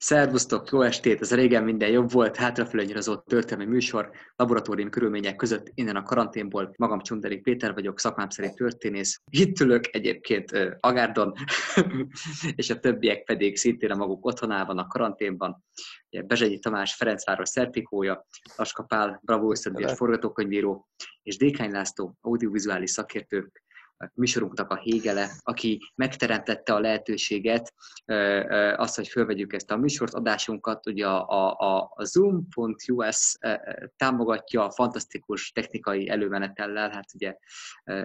Szervusztok, jó estét! Ez régen minden jobb volt, hátrafelőnyirozott történelmi műsor, laboratóriumi körülmények között innen a karanténból. Magam Csunderik Péter vagyok, szakmám szerint történész. Itt ülök egyébként uh, Agárdon, és a többiek pedig szintén a maguk otthonában, a karanténban. Bezsegyi Tamás, Ferencváros szertikója, Laska Pál, Bravo forgatókönyvíró, és Dékány László, audiovizuális szakértő, műsorunknak a hégele, aki megteremtette a lehetőséget, azt, hogy fölvegyük ezt a műsort, adásunkat, ugye a, a, a Zoom.us támogatja a fantasztikus technikai előmenetellel, hát ugye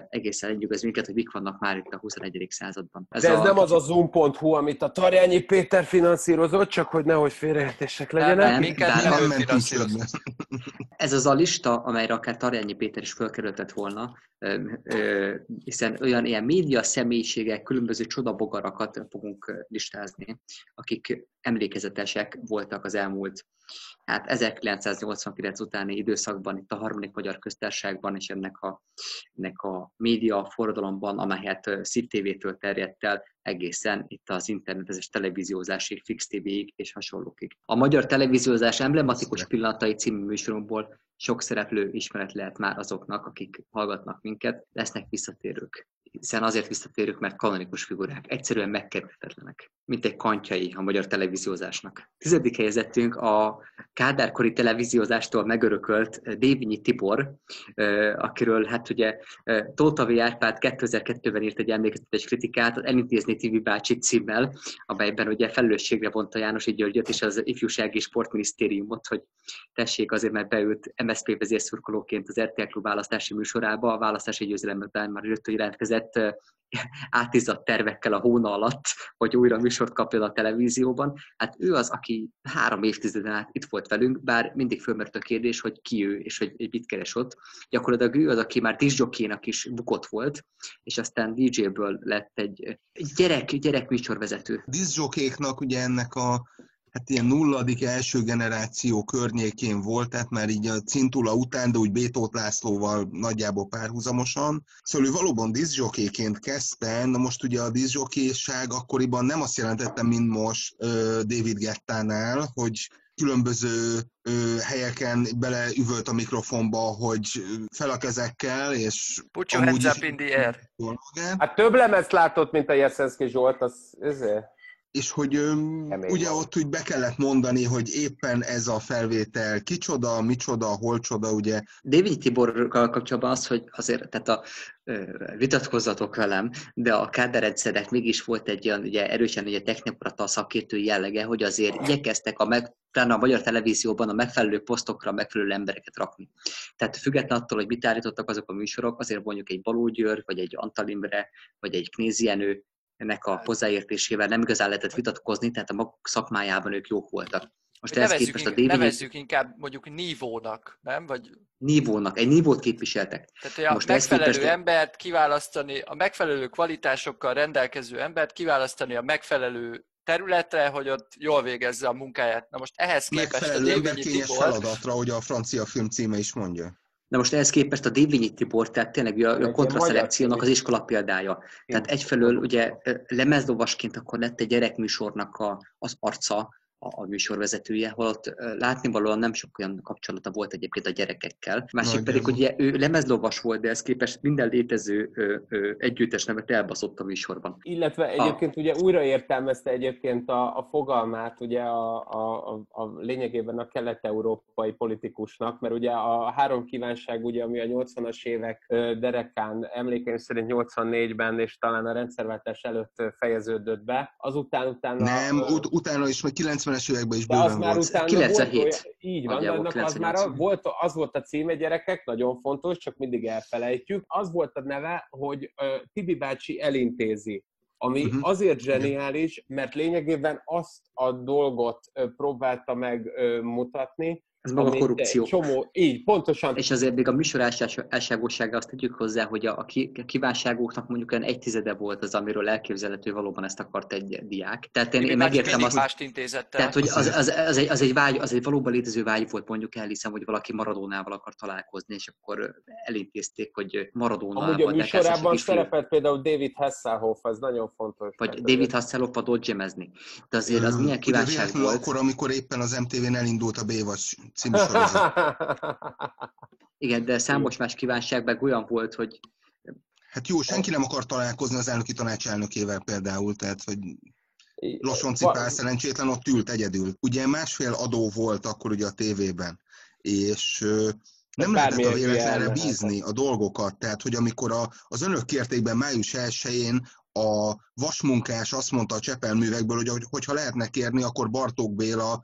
egészen legyőz minket, hogy mik vannak már itt a 21. században. Ez De ez a, nem az a Zoom.hu, amit a Tarjányi Péter finanszírozott, csak hogy nehogy félreértések legyenek. Nem, minket nem, nem Ez az a lista, amelyre akár Tarjányi Péter is fölkerültett volna, hiszen olyan ilyen média személyiségek, különböző csodabogarakat fogunk listázni, akik emlékezetesek voltak az elmúlt hát 1989 utáni időszakban, itt a harmadik magyar köztársaságban, és ennek a, ennek a média forradalomban, amelyet SZIT TV-től terjedt el, egészen itt az internetes televíziózásig, fix TV-ig és hasonlókig. A magyar televíziózás emblematikus pillanatai című műsorunkból sok szereplő ismeret lehet már azoknak, akik hallgatnak minket, lesznek visszatérők hiszen azért visszatérünk, mert kanonikus figurák egyszerűen megkerülhetetlenek, mint egy kantjai a magyar televíziózásnak. Tizedik helyezettünk a kádárkori televíziózástól megörökölt Dévinyi Tibor, akiről hát ugye Tóta V. Árpád 2002-ben írt egy emlékezetes kritikát az Elintézni TV bácsi címmel, amelyben ugye felelősségre vonta János Györgyöt és az Ifjúsági Sportminisztériumot, hogy tessék azért, mert beült MSZP vezérszurkolóként az RTL Klub választási műsorába, a választási győzelemben már jött, hogy jelentkezett érkezett átizadt tervekkel a hóna alatt, hogy újra műsort kapjon a televízióban. Hát ő az, aki három évtizeden át itt volt velünk, bár mindig fölmerült a kérdés, hogy ki ő, és hogy mit keres ott. Gyakorlatilag ő az, aki már disjokénak is bukott volt, és aztán DJ-ből lett egy gyerek, gyerek műsorvezető. Disjokéknak ugye ennek a hát ilyen nulladik első generáció környékén volt, tehát már így a Cintula után, de úgy Bétót Lászlóval nagyjából párhuzamosan. Szóval ő valóban diszjokéként kezdte, na most ugye a diszjokéság akkoriban nem azt jelentette, mint most David Gettánál, hogy különböző ö, helyeken beleüvölt a mikrofonba, hogy fel a kezekkel, és... Put your hands up in the air. Hát több lemezt látott, mint a Jeszenszki Zsolt, az ezért és hogy Kemény ugye van. ott úgy be kellett mondani, hogy éppen ez a felvétel kicsoda, micsoda, holcsoda, ugye. David Tiborral kapcsolatban az, hogy azért, tehát a vitatkozzatok velem, de a káderrendszernek mégis volt egy olyan ugye, erősen ugye, technokrata szakértő jellege, hogy azért igyekeztek a meg, pláne a magyar televízióban a megfelelő posztokra a megfelelő embereket rakni. Tehát független attól, hogy mit állítottak azok a műsorok, azért mondjuk egy Baló Győr, vagy egy Antal Imre, vagy egy Knézienő, ennek a hozzáértésével nem igazán lehetett vitatkozni, tehát a maguk szakmájában ők jók voltak. Most ehhez képest a DVD... Nevezzük inkább mondjuk nívónak, nem? Vagy... Nívónak, egy nívót képviseltek. Tehát, hogy a Most megfelelő képest... embert kiválasztani, a megfelelő kvalitásokkal rendelkező embert kiválasztani a megfelelő területre, hogy ott jól végezze a munkáját. Na most ehhez képest megfelelő a Dévényi Tibor... feladatra, hogy a francia film címe is mondja. Na most ehhez képest a Dévényi Tibor, tehát tényleg a, a kontraszelekciónak az iskola példája. Tehát egyfelől ugye lemezlovasként akkor lett egy gyerekműsornak a, az arca, a, a műsorvezetője, holott látnivalóan nem sok olyan kapcsolata volt egyébként a gyerekekkel. Másik Nagy pedig, hogy ugye ő lemezlovas volt, de ez képest minden létező ö, ö, együttes nevet elbaszott a műsorban. Illetve egyébként a... ugye újraértelmezte egyébként a, a fogalmát ugye a, a, a, a lényegében a kelet-európai politikusnak, mert ugye a három kívánság, ugye, ami a 80-as évek derekán emlékeim szerint 84-ben és talán a rendszerváltás előtt fejeződött be, azután utána... Nem, ut- utána is, majd 90 90-es években is bőven az már volt. Utána 97. Volt, így van, annak az már volt, az volt a címe gyerekek, nagyon fontos, csak mindig elfelejtjük. Az volt a neve, hogy uh, Tibi bácsi elintézi ami uh-huh. azért zseniális, mert lényegében azt a dolgot próbálta meg mutatni, Ez maga a korrupció. Csomó, így, pontosan. És azért még a műsor elságossága azt tegyük hozzá, hogy a, a kívánságoknak mondjuk olyan egy tizede volt az, amiről elképzelhető valóban ezt akart egy diák. Tehát én, én megértem azt, mást intézett tehát, hogy az, az, az, egy, az, egy vágy, az egy valóban létező vágy volt, mondjuk elhiszem, hogy valaki Maradónával akar találkozni, és akkor elintézték, hogy Maradónával. Amúgy a műsorában szerepelt például David Hasselhoff, ez nagyon fontos. Vagy David Hasselhoff adott gemezni. De azért az milyen kívánság volt. Akkor, amikor éppen az MTV-n elindult a Bévas című sorozat. Igen, de számos más kívánság meg olyan volt, hogy... Hát jó, senki nem akar találkozni az elnöki tanács elnökével például, tehát hogy Losonci Pál szerencsétlen ott ült egyedül. Ugye másfél adó volt akkor ugye a tévében, és nem lehetett a véletlenre bízni a dolgokat, tehát hogy amikor a, az önök kértékben május 1-én a vasmunkás azt mondta a csepelművekből, hogy hogyha lehetne kérni, akkor Bartók Béla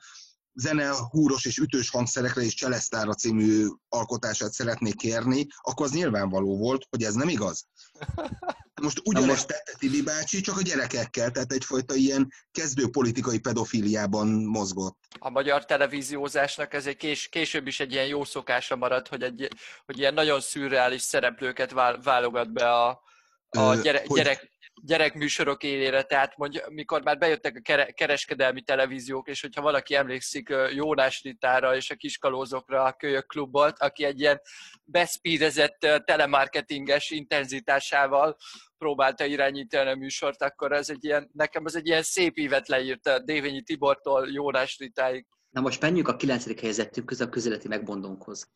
zene, húros és ütős hangszerekre és cselesztára című alkotását szeretnék kérni, akkor az nyilvánvaló volt, hogy ez nem igaz. Most ugyanezt tette Tibi bácsi, csak a gyerekekkel, tehát egyfajta ilyen kezdő politikai pedofíliában mozgott. A magyar televíziózásnak ez egy kés, később is egy ilyen jó szokása maradt, hogy, egy, hogy ilyen nagyon szürreális szereplőket válogat be a, a gyere, hogy... gyerek, gyerekműsorok élére, tehát mondja, mikor már bejöttek a kereskedelmi televíziók, és hogyha valaki emlékszik Jónás Ritára és a Kiskalózokra a Kölyök klubot, aki egy ilyen beszpídezett telemarketinges intenzitásával próbálta irányítani a műsort, akkor ez egy ilyen, nekem ez egy ilyen szép ívet leírt Dévényi Tibortól Jónás Ritáig. Na most menjünk a 9. helyezettünk a közéleti megbondónkhoz.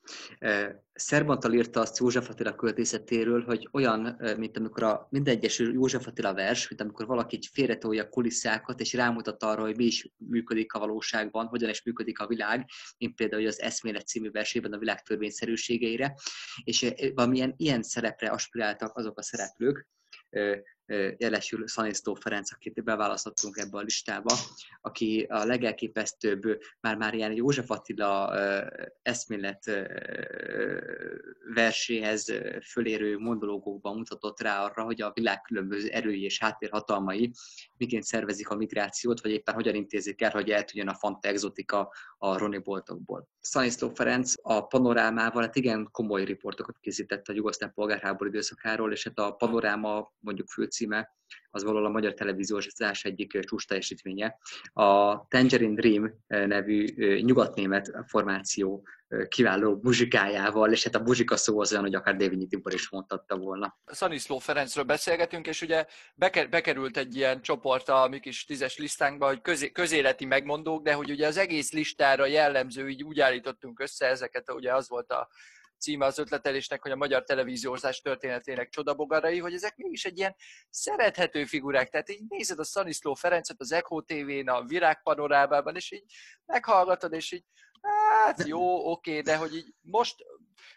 Szerbantal írta azt József Attila költészetéről, hogy olyan, mint amikor a minden egyes József Attila vers, mint amikor valaki félretolja a kulisszákat, és rámutat arra, hogy mi is működik a valóságban, hogyan is működik a világ, mint például az Eszmélet című versében a világ törvényszerűségeire, és valamilyen ilyen szerepre aspiráltak azok a szereplők, jelesül Szanisztó Ferenc, akit beválasztottunk ebbe a listába, aki a legelképesztőbb, már-már ilyen József Attila eszmélet verséhez fölérő monológokban mutatott rá arra, hogy a világ különböző erői és háttérhatalmai miként szervezik a migrációt, vagy éppen hogyan intézik el, hogy eltűnjön a fanta exotika a Roni boltokból. Szaniszló Ferenc a panorámával hát igen komoly riportokat készített a jugoszláv polgárháború időszakáról, és hát a panoráma mondjuk főcíme az valahol a magyar televíziós egyik csúcs teljesítménye. A Tangerine Dream nevű nyugatnémet formáció kiváló muzsikájával, és hát a muzsika szó az olyan, hogy akár Dévényi Tibor is mondhatta volna. Szaniszló Ferencről beszélgetünk, és ugye bekerült egy ilyen csoport a mi kis tízes listánkba, hogy közé, közéleti megmondók, de hogy ugye az egész listára jellemző, így úgy állítottunk össze ezeket, ugye az volt a címe az ötletelésnek, hogy a magyar televíziózás történetének csodabogarai, hogy ezek mégis egy ilyen szerethető figurák. Tehát így nézed a Szaniszló Ferencet az Echo TV-n, a Virág panorámában, és így meghallgatod, és így hát jó, oké, de hogy így most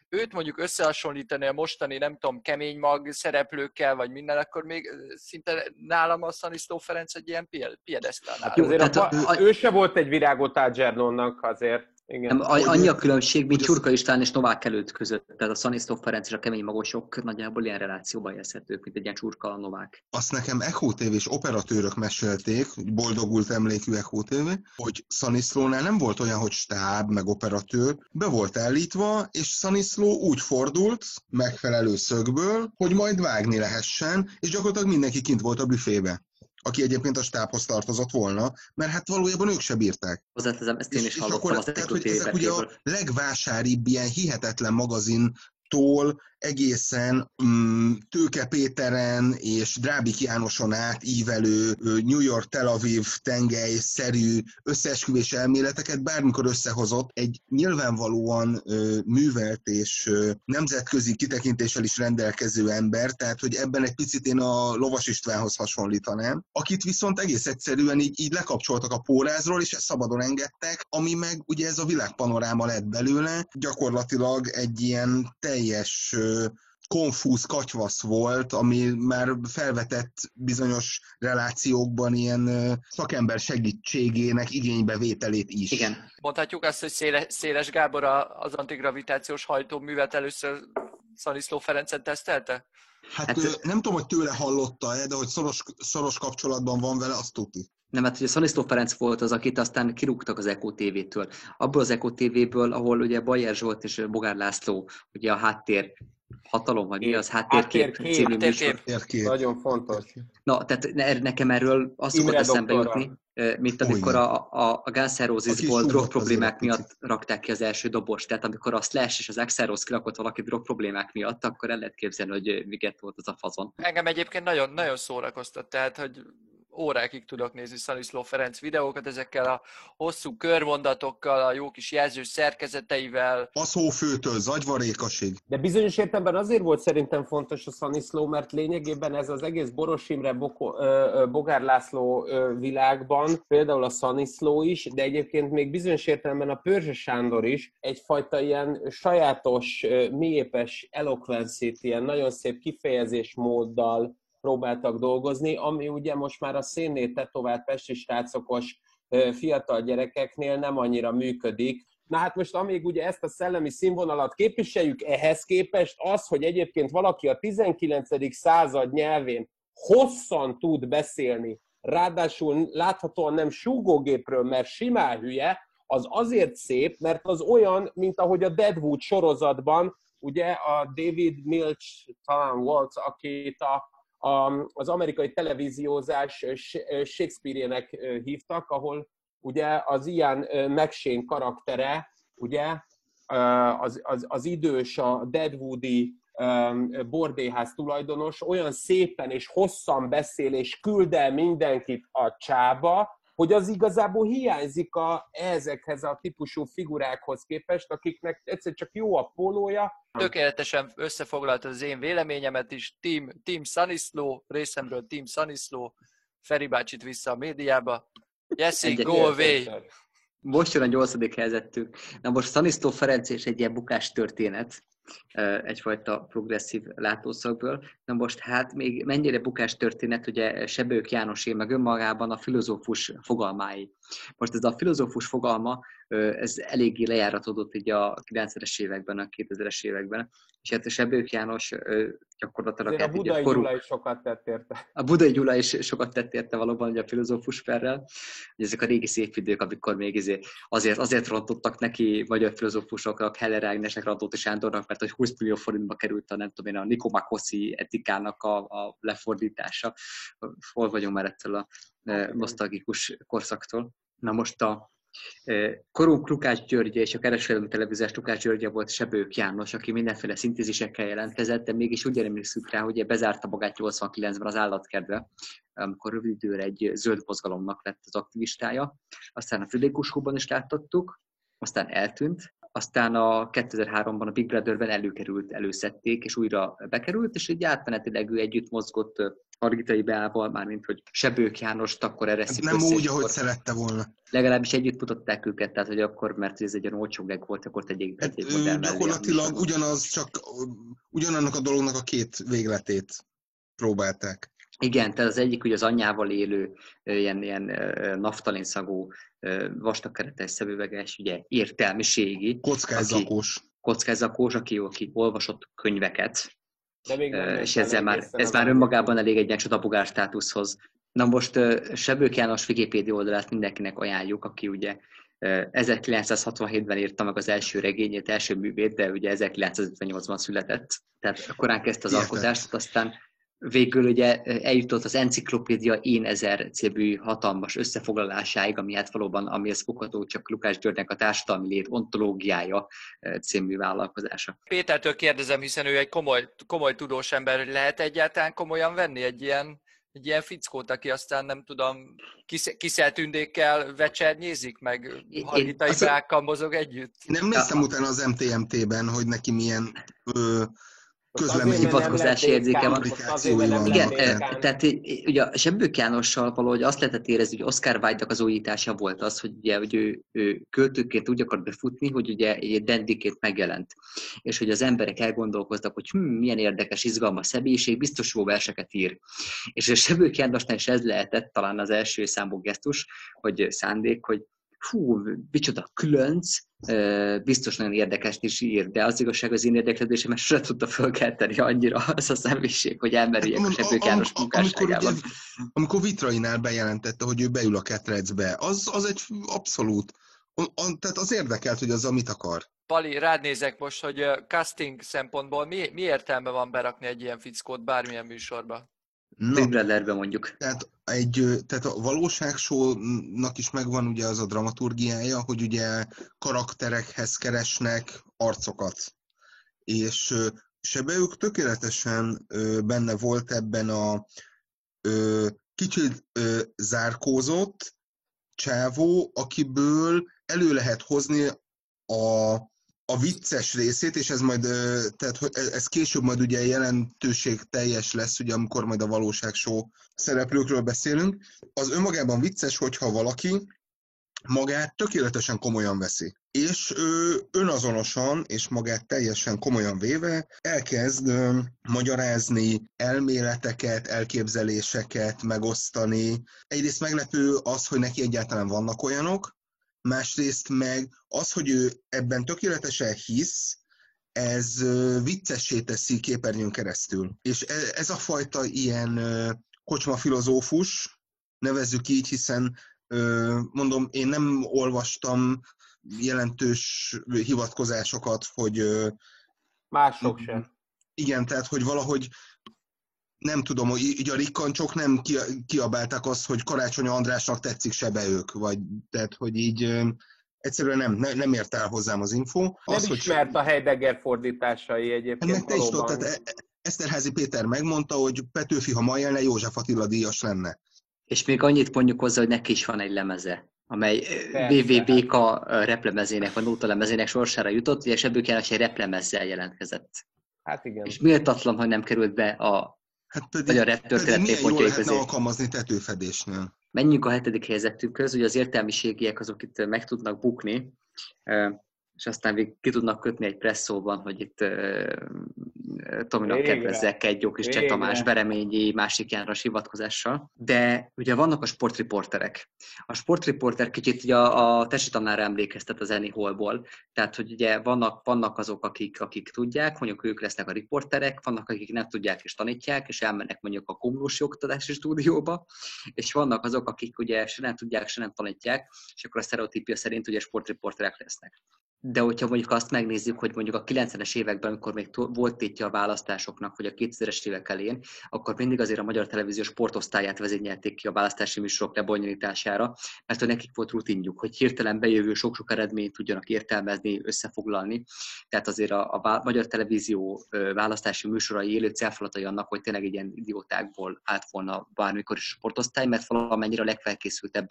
őt mondjuk összehasonlítani a mostani, nem tudom, kemény mag szereplőkkel, vagy minden, akkor még szinte nálam a Szaniszló Ferenc egy ilyen piedesztál. Hát azért a, a, ő se volt egy virágot Ágyernonnak azért. Igen. Nem, annyi a különbség, mint Csurka István és Novák előtt között. Tehát a Szanisztó Ferenc és a kemény magosok nagyjából ilyen relációban jelzhetők, mint egy ilyen Csurka a Novák. Azt nekem Echo TV és operatőrök mesélték, boldogult emlékű Echo TV, hogy Szaniszlónál nem volt olyan, hogy stáb, meg operatőr, be volt állítva, és Szaniszló úgy fordult, megfelelő szögből, hogy majd vágni lehessen, és gyakorlatilag mindenki kint volt a büfébe aki egyébként a stábhoz tartozott volna, mert hát valójában ők se bírták. Hozzáteszem, ezt én is és, hallottam és akkor, az tehát, hogy ezek ugye a legvásáribb, ilyen hihetetlen magazin tól egészen um, Tőke Péteren és Drábik Jánoson át ívelő New York Tel Aviv tengely-szerű összeesküvés elméleteket bármikor összehozott egy nyilvánvalóan uh, művelt és uh, nemzetközi kitekintéssel is rendelkező ember, tehát hogy ebben egy picit én a Lovas Istvánhoz hasonlítanám, akit viszont egész egyszerűen így, így lekapcsoltak a pórázról, és szabadon engedtek, ami meg ugye ez a világpanoráma lett belőle, gyakorlatilag egy ilyen teljes konfúz katyvasz volt, ami már felvetett bizonyos relációkban ilyen szakember segítségének igénybevételét is. Igen. Mondhatjuk azt, hogy Széles, Széles Gábor az antigravitációs hajtóművet először Szaniszló Ferencen tesztelte? Hát, hát nem tudom, hogy tőle hallotta-e, de hogy szoros, szoros kapcsolatban van vele, azt tuti. Nem, hát ugye Szaniszló Ferenc volt az, akit aztán kirúgtak az Eko TV-től. Abból az Eko TV-ből, ahol ugye Bajer Zsolt és Bogár László, ugye a háttér hatalom, vagy mi az háttérkép című Háttérkép. Nagyon fontos. Na, tehát nekem erről azt szokott eszembe jutni, mint amikor a, a, a Guns N' Roses-ból drog problémák miatt rakták ki az első dobost. Tehát amikor a Slash és az Axel kirakott valaki drog problémák miatt, akkor el lehet képzelni, hogy miket volt az a fazon. Engem egyébként nagyon, nagyon szórakoztat, tehát hogy órákig tudok nézni Szaniszló Ferenc videókat ezekkel a hosszú körmondatokkal, a jó kis jelzős szerkezeteivel. Paszófőtől, zagyvarékasig. De bizonyos értelemben azért volt szerintem fontos a Szaniszló, mert lényegében ez az egész Boros Imre, Boko, Bogár László világban, például a Szaniszló is, de egyébként még bizonyos értelemben a Pörzse Sándor is egyfajta ilyen sajátos, mélyépes elokvencét, ilyen nagyon szép kifejezésmóddal, próbáltak dolgozni, ami ugye most már a szénné tetovált pesti srácokos fiatal gyerekeknél nem annyira működik. Na hát most amíg ugye ezt a szellemi színvonalat képviseljük, ehhez képest az, hogy egyébként valaki a 19. század nyelvén hosszan tud beszélni, ráadásul láthatóan nem súgógépről, mert simán hülye, az azért szép, mert az olyan, mint ahogy a Deadwood sorozatban, ugye a David Milch talán volt, akit a az amerikai televíziózás Shakespeare-ének hívtak, ahol ugye az ilyen megsén karaktere, ugye az, az, az idős, a Deadwoodi bordéház tulajdonos olyan szépen és hosszan beszél, és küld el mindenkit a csába, hogy az igazából hiányzik a, ezekhez a típusú figurákhoz képest, akiknek egyszer csak jó a pólója. Tökéletesen összefoglalt az én véleményemet is. Team, team Saniszló, részemről Team Saniszló, Feri bácsit vissza a médiába. Jesse, go away! Most jön a nyolcadik helyzetünk. Na most Szanisztó Ferenc és egy ilyen bukás történet egyfajta progresszív látószögből. Na most hát még mennyire bukás történet, ugye Sebők Jánosé, meg önmagában a filozófus fogalmái. Most ez a filozófus fogalma, ez eléggé lejáratódott így a 90-es években, a 2000-es években, és hát a Sebők János gyakorlatilag... Azért a Budai korú... Gyula is sokat tett érte. A Budai Gyula is sokat tett érte valóban, ugye a filozófus perrel, hogy ezek a régi szép idők, amikor még izé azért, azért rontottak neki magyar filozófusoknak, Heller Ágnesnek, Radóti Sándornak, mert hogy 20 millió forintba került a nem tudom én, a Nikomakoszi etikának a, a lefordítása. Hol vagyunk már ettől a nosztalgikus korszaktól. Na most a korunk Lukács Györgye és a kereskedelmi televíziós Lukács Györgye volt Sebők János, aki mindenféle szintézisekkel jelentkezett, de mégis úgy emlékszünk rá, hogy bezárta magát 89-ben az állatkertbe, amikor rövid időre egy zöld mozgalomnak lett az aktivistája. Aztán a Fridékus is láttattuk, aztán eltűnt, aztán a 2003-ban a Big Brother-ben előkerült, előszedték, és újra bekerült, és egy átmenetileg ő együtt mozgott Hargitai Beával, mármint hogy Sebők János akkor erre hát Nem úgy, ahogy szerette volna. Legalábbis együtt mutatták őket, tehát hogy akkor, mert ez egy olyan olcsó volt, akkor tegyék hát, egy modell Gyakorlatilag ugyanaz, csak ugyanannak a dolognak a két végletét próbálták. Igen, tehát az egyik ugye az anyjával élő, ilyen, ilyen naftalin szagú, vastagkeretes szemüveges, ugye értelmiségi. Kockázakós. Aki, kockázakós, aki, aki olvasott könyveket, de még és ezzel már, ez már önmagában elég egy ilyen csodabogár státuszhoz. Na most Sebők János Wikipédia oldalát mindenkinek ajánljuk, aki ugye 1967-ben írta meg az első regényét, első művét, de ugye 1958-ban született. Tehát korán kezdte az Érted. alkotást, aztán végül ugye eljutott az enciklopédia Én ezer című hatalmas összefoglalásáig, ami hát valóban, ami ez fogható csak Lukás Györgynek a társadalmi lét ontológiája című vállalkozása. Pétertől kérdezem, hiszen ő egy komoly, komoly tudós ember, lehet egyáltalán komolyan venni egy ilyen egy ilyen fickót, aki aztán nem tudom, kiszeltündékkel vecsernyézik, meg hargitai brákkal mozog együtt. Nem néztem utána az MTMT-ben, hogy neki milyen ö, közlemény hivatkozási érzéke van. Igen, tehát ugye a Sebbők Jánossal valahogy azt lehetett érezni, hogy Oscar wilde az újítása volt az, hogy, ugye, hogy ő, ő költőként úgy akart befutni, hogy ugye egy dendiként megjelent. És hogy az emberek elgondolkoztak, hogy hm, milyen érdekes, izgalmas személyiség, biztos jó verseket ír. És a Sebbők Jánosnál is ez lehetett talán az első számú gesztus, hogy szándék, hogy hú, micsoda különc, biztos nagyon érdekes is ír, de az igazság az én érdeklődésem, mert sosem tudta fölkelteni annyira az a személyiség, hogy hát, a Sebők János munkásságában. Amikor, amikor Vitrainál bejelentette, hogy ő beül a ketrecbe, az, az egy abszolút, tehát az érdekelt, hogy az mit akar. Pali, rád nézek most, hogy casting szempontból mi, mi értelme van berakni egy ilyen fickót bármilyen műsorba? Big Brotherbe mondjuk. Tehát, egy, tehát a valóságsónak is megvan ugye az a dramaturgiája, hogy ugye karakterekhez keresnek arcokat. És ők tökéletesen benne volt ebben a kicsit zárkózott csávó, akiből elő lehet hozni a a vicces részét, és ez majd, tehát ez később majd ugye jelentőség teljes lesz, ugye amikor majd a valóságsó szereplőkről beszélünk. Az önmagában vicces, hogyha valaki magát tökéletesen komolyan veszi. És ő önazonosan és magát teljesen komolyan véve elkezd ö, magyarázni elméleteket, elképzeléseket, megosztani. Egyrészt meglepő az, hogy neki egyáltalán vannak olyanok, másrészt meg az, hogy ő ebben tökéletesen hisz, ez viccessé teszi képernyőn keresztül. És e, ez a fajta ilyen kocsma filozófus, nevezzük így, hiszen mondom, én nem olvastam jelentős hivatkozásokat, hogy... Mások sem. Igen, tehát, hogy valahogy nem tudom, hogy így a rikkancsok nem kiabálták azt, hogy Karácsony Andrásnak tetszik se be ők, vagy tehát, hogy így egyszerűen nem, ne, nem ért el hozzám az info. Nem az, ismert hogy... a Heidegger fordításai egyébként. Meg te is tudod, tehát e- Eszterházi Péter megmondta, hogy Petőfi, ha ma jelne, József Attila díjas lenne. És még annyit mondjuk hozzá, hogy neki is van egy lemeze, amely VVBK replemezének, a nóta lemezének sorsára jutott, és ebből kell, hogy egy replemezzel jelentkezett. Hát igen. És méltatlan, hogy nem került be a Hát pedig, vagy a jól lehetne közé. alkalmazni tetőfedésnél. Menjünk a hetedik helyzetünkhöz, hogy az értelmiségiek azok itt meg tudnak bukni, és aztán még ki tudnak kötni egy presszóban, hogy itt uh, Tominak kedvezzek egy és Cseh Tamás Bereményi másik János hivatkozással. De ugye vannak a sportriporterek. A sportriporter kicsit ugye a, a tesi tanára emlékeztet az Eni Holból. Tehát, hogy ugye vannak, vannak azok, akik, akik tudják, mondjuk ők lesznek a riporterek, vannak, akik nem tudják és tanítják, és elmennek mondjuk a komlós oktatási stúdióba, és vannak azok, akik ugye se nem tudják, se nem tanítják, és akkor a sztereotípia szerint ugye sportriporterek lesznek de hogyha mondjuk azt megnézzük, hogy mondjuk a 90-es években, amikor még volt tétje a választásoknak, vagy a 2000-es évek elén, akkor mindig azért a Magyar Televízió sportosztályát vezényelték ki a választási műsorok lebonyolítására, mert hogy nekik volt rutinjuk, hogy hirtelen bejövő sok-sok eredményt tudjanak értelmezni, összefoglalni. Tehát azért a, a Magyar Televízió választási műsorai élő célfalatai annak, hogy tényleg egy ilyen idiótákból állt volna bármikor is sportosztály, mert valamennyire a legfelkészültebb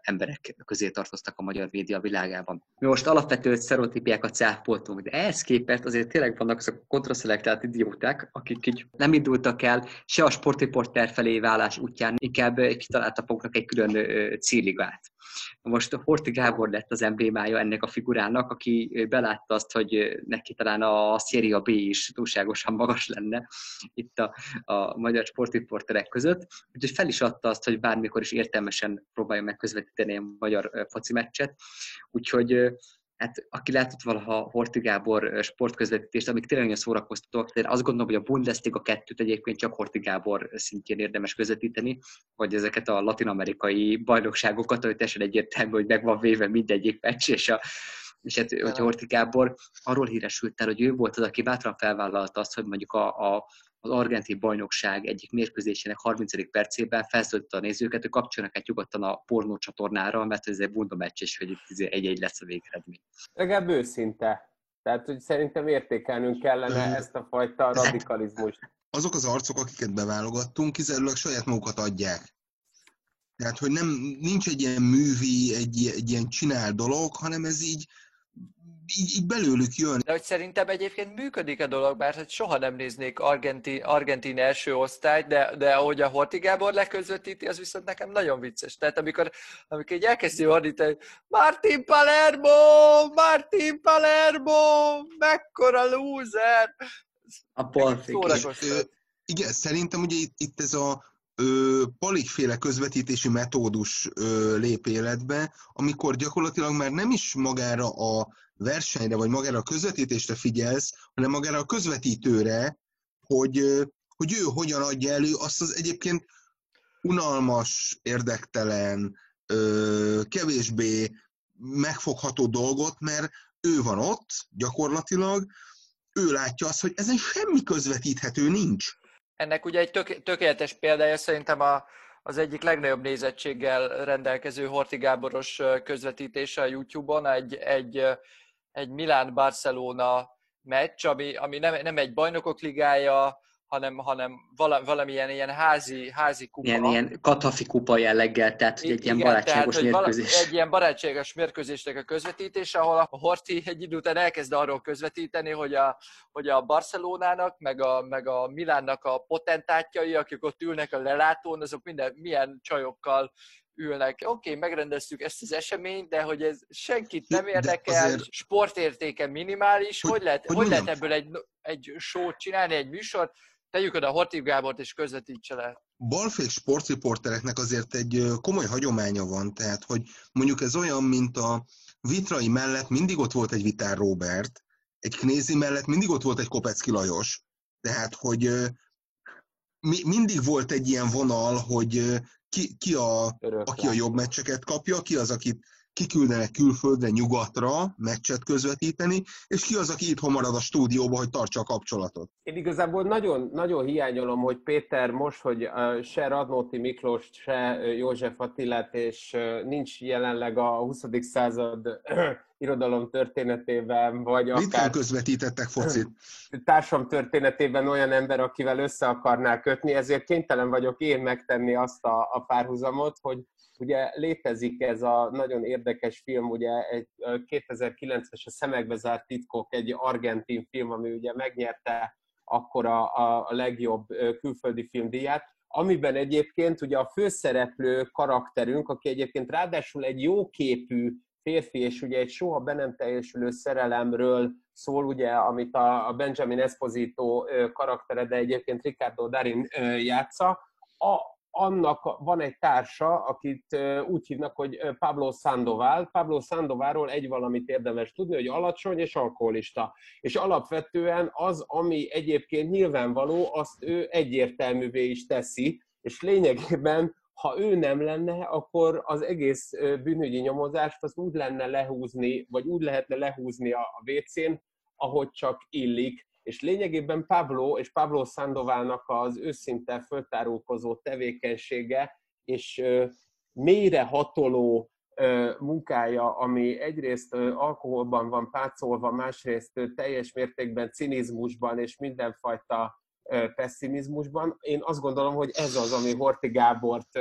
emberek közé tartoztak a magyar média világában. Mi most alapvető sztereotípiákat cáfoltunk, de ehhez képest azért tényleg vannak azok a kontraszelektált idióták, akik így nem indultak el se a sportriporter felé válás útján, inkább kitaláltak maguknak egy külön céligát. Most Horti Gábor lett az emblémája ennek a figurának, aki belátta azt, hogy neki talán a Széria B is túlságosan magas lenne itt a, a magyar sportriporterek között, úgyhogy fel is adta azt, hogy bármikor is értelmesen próbálja meg közvetíteni a magyar foci meccset. Úgyhogy hát aki látott valaha Horti Gábor sportközvetítést, amik tényleg nagyon szórakoztatóak, de azt gondolom, hogy a Bundesliga kettőt egyébként csak Horti Gábor szintjén érdemes közvetíteni, vagy ezeket a latinamerikai bajnokságokat, hogy teljesen egyértelmű, hogy meg van véve mindegyik meccs, és a és hát, hogy Horti Gábor arról híresült el, hogy ő volt az, aki bátran felvállalta azt, hogy mondjuk a, a az argentin bajnokság egyik mérkőzésének 30. percében felszólította a nézőket, hogy kapcsoljanak egy nyugodtan a pornó csatornára, mert ez egy bunda meccs, és hogy itt egy-egy lesz a végeredmény. Legalább őszinte. Tehát, hogy szerintem értékelnünk kellene ezt a fajta radikalizmust. Azok az arcok, akiket beválogattunk, kizárólag saját magukat adják. Tehát, hogy nem, nincs egy ilyen művi, egy, egy ilyen csinál dolog, hanem ez így így, így belőlük jön. De hogy szerintem egyébként működik a dolog, mert hogy soha nem néznék Argentin, Argentin első osztályt, de, de ahogy a Horti Gábor leközvetíti, az viszont nekem nagyon vicces. Tehát amikor, amikor így elkezdi ordítani, Martin Palermo, Martin Palermo, mekkora loser! A Paul Igen, szerintem ugye itt, itt ez a palikféle közvetítési metódus ö, lép életbe, amikor gyakorlatilag már nem is magára a versenyre, vagy magára a közvetítésre figyelsz, hanem magára a közvetítőre, hogy, hogy ő hogyan adja elő azt az egyébként unalmas, érdektelen, kevésbé megfogható dolgot, mert ő van ott gyakorlatilag, ő látja azt, hogy ezen semmi közvetíthető nincs. Ennek ugye egy tök, tökéletes példája szerintem a, az egyik legnagyobb nézettséggel rendelkező Horti Gáboros közvetítése a YouTube-on, egy, egy, egy Milán-Barcelona meccs, ami, ami nem, nem egy bajnokok ligája, hanem, hanem vala, valamilyen ilyen házi, házi kupa. Ilyen, ilyen katafi kupa jelleggel, tehát egy ilyen barátságos tehát, mérkőzés. Vala, egy ilyen barátságos mérkőzésnek a közvetítése, ahol a Horti egy idő után elkezd arról közvetíteni, hogy a, hogy a Barcelonának, meg a, meg a Milánnak a potentátjai, akik ott ülnek a lelátón, azok minden, milyen csajokkal ülnek. Oké, okay, megrendeztük ezt az eseményt, de hogy ez senkit nem érdekel, azért... sportértéke minimális, hogy, hogy, lehet, hogy, hogy lehet ebből egy, egy show csinálni, egy műsort, tegyük oda Hortib Gábort és közvetítse le. Balfék sportriportereknek azért egy komoly hagyománya van, tehát hogy mondjuk ez olyan, mint a Vitrai mellett mindig ott volt egy Vitár Robert, egy Knézi mellett mindig ott volt egy Kopecki Lajos, tehát hogy mi, mindig volt egy ilyen vonal, hogy ki, ki a, aki a jobb meccseket kapja, ki az, akit kiküldenek külföldre, nyugatra meccset közvetíteni, és ki az, aki itthon marad a stúdióba, hogy tartsa a kapcsolatot. Én igazából nagyon, nagyon hiányolom, hogy Péter most, hogy se Radnóti Miklós, se József Attilát, és nincs jelenleg a 20. század irodalom történetében, vagy akár... Ritkán közvetítettek focit. Társam történetében olyan ember, akivel össze akarná kötni, ezért kénytelen vagyok én megtenni azt a, a párhuzamot, hogy Ugye létezik ez a nagyon érdekes film, ugye egy 2009-es a Szemekbe zárt titkok, egy argentin film, ami ugye megnyerte akkor a, a, legjobb külföldi filmdíját, amiben egyébként ugye a főszereplő karakterünk, aki egyébként ráadásul egy jóképű férfi, és ugye egy soha be nem teljesülő szerelemről szól, ugye, amit a Benjamin Esposito karaktere, de egyébként Ricardo Darin játsza, a, annak van egy társa, akit úgy hívnak, hogy Pablo Sandoval. Pablo Sandovalról egy valamit érdemes tudni, hogy alacsony és alkoholista. És alapvetően az, ami egyébként nyilvánvaló, azt ő egyértelművé is teszi, és lényegében ha ő nem lenne, akkor az egész bűnügyi nyomozást az úgy lenne lehúzni, vagy úgy lehetne lehúzni a WC-n, ahogy csak illik, és lényegében Pablo és Pablo Sandovalnak az őszinte föltárulkozó tevékenysége és mélyre hatoló munkája, ami egyrészt alkoholban van pácolva, másrészt teljes mértékben cinizmusban és mindenfajta pessimizmusban. Én azt gondolom, hogy ez az, ami Horti Gábort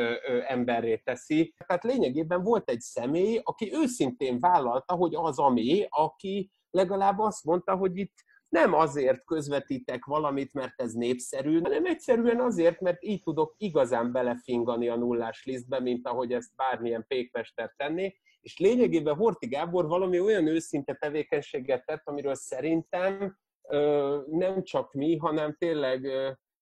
emberré teszi. Tehát lényegében volt egy személy, aki őszintén vállalta, hogy az ami, aki legalább azt mondta, hogy itt nem azért közvetítek valamit, mert ez népszerű, hanem egyszerűen azért, mert így tudok igazán belefingani a nullás lisztbe, mint ahogy ezt bármilyen pékmester tenné, és lényegében Horti Gábor valami olyan őszinte tevékenységet tett, amiről szerintem nem csak mi, hanem tényleg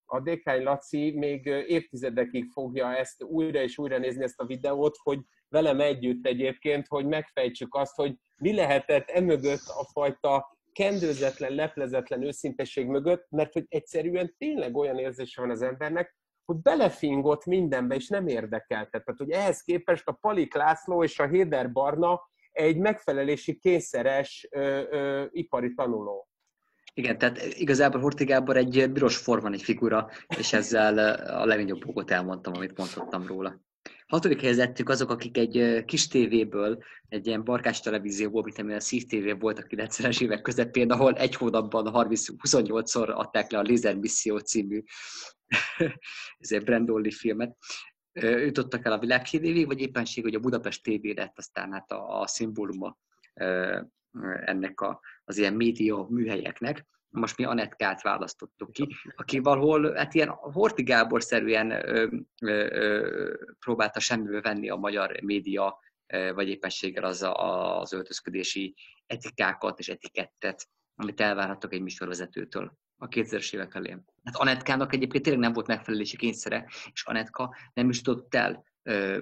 a Dékány Laci még évtizedekig fogja ezt újra és újra nézni ezt a videót, hogy velem együtt egyébként, hogy megfejtsük azt, hogy mi lehetett emögött a fajta kendőzetlen, leplezetlen őszintesség mögött, mert hogy egyszerűen tényleg olyan érzése van az embernek, hogy belefingott mindenbe, és nem érdekelte. Tehát, hogy ehhez képest a Palik László és a Héder Barna egy megfelelési kényszeres ö, ö, ipari tanuló. Igen, tehát igazából Horti Gábor egy büros forman egy figura, és ezzel a legnagyobb dolgot elmondtam, amit mondhattam róla. Hatodik helyezettük azok, akik egy kis tévéből, egy ilyen barkás televízióból, mint amilyen a Szív TV volt a 90-es évek közepén, ahol egy hónapban 28-szor adták le a Laser Misszió című ez egy Brandolli filmet, jutottak el a világhírévig, vagy éppenség, hogy a Budapest TV lett aztán hát a, a szimbóluma ennek a, az ilyen média műhelyeknek most mi Anetkát választottuk ki, aki valahol hát ilyen Horti Gábor-szerűen ö, ö, ö, próbálta semmiből venni a magyar média, ö, vagy éppenséggel az, a, az öltözködési etikákat és etikettet, amit elvárhatok egy műsorvezetőtől. a 2000-es évek elején. Hát Anetkának egyébként tényleg nem volt megfelelési kényszere, és Anetka nem is tudott el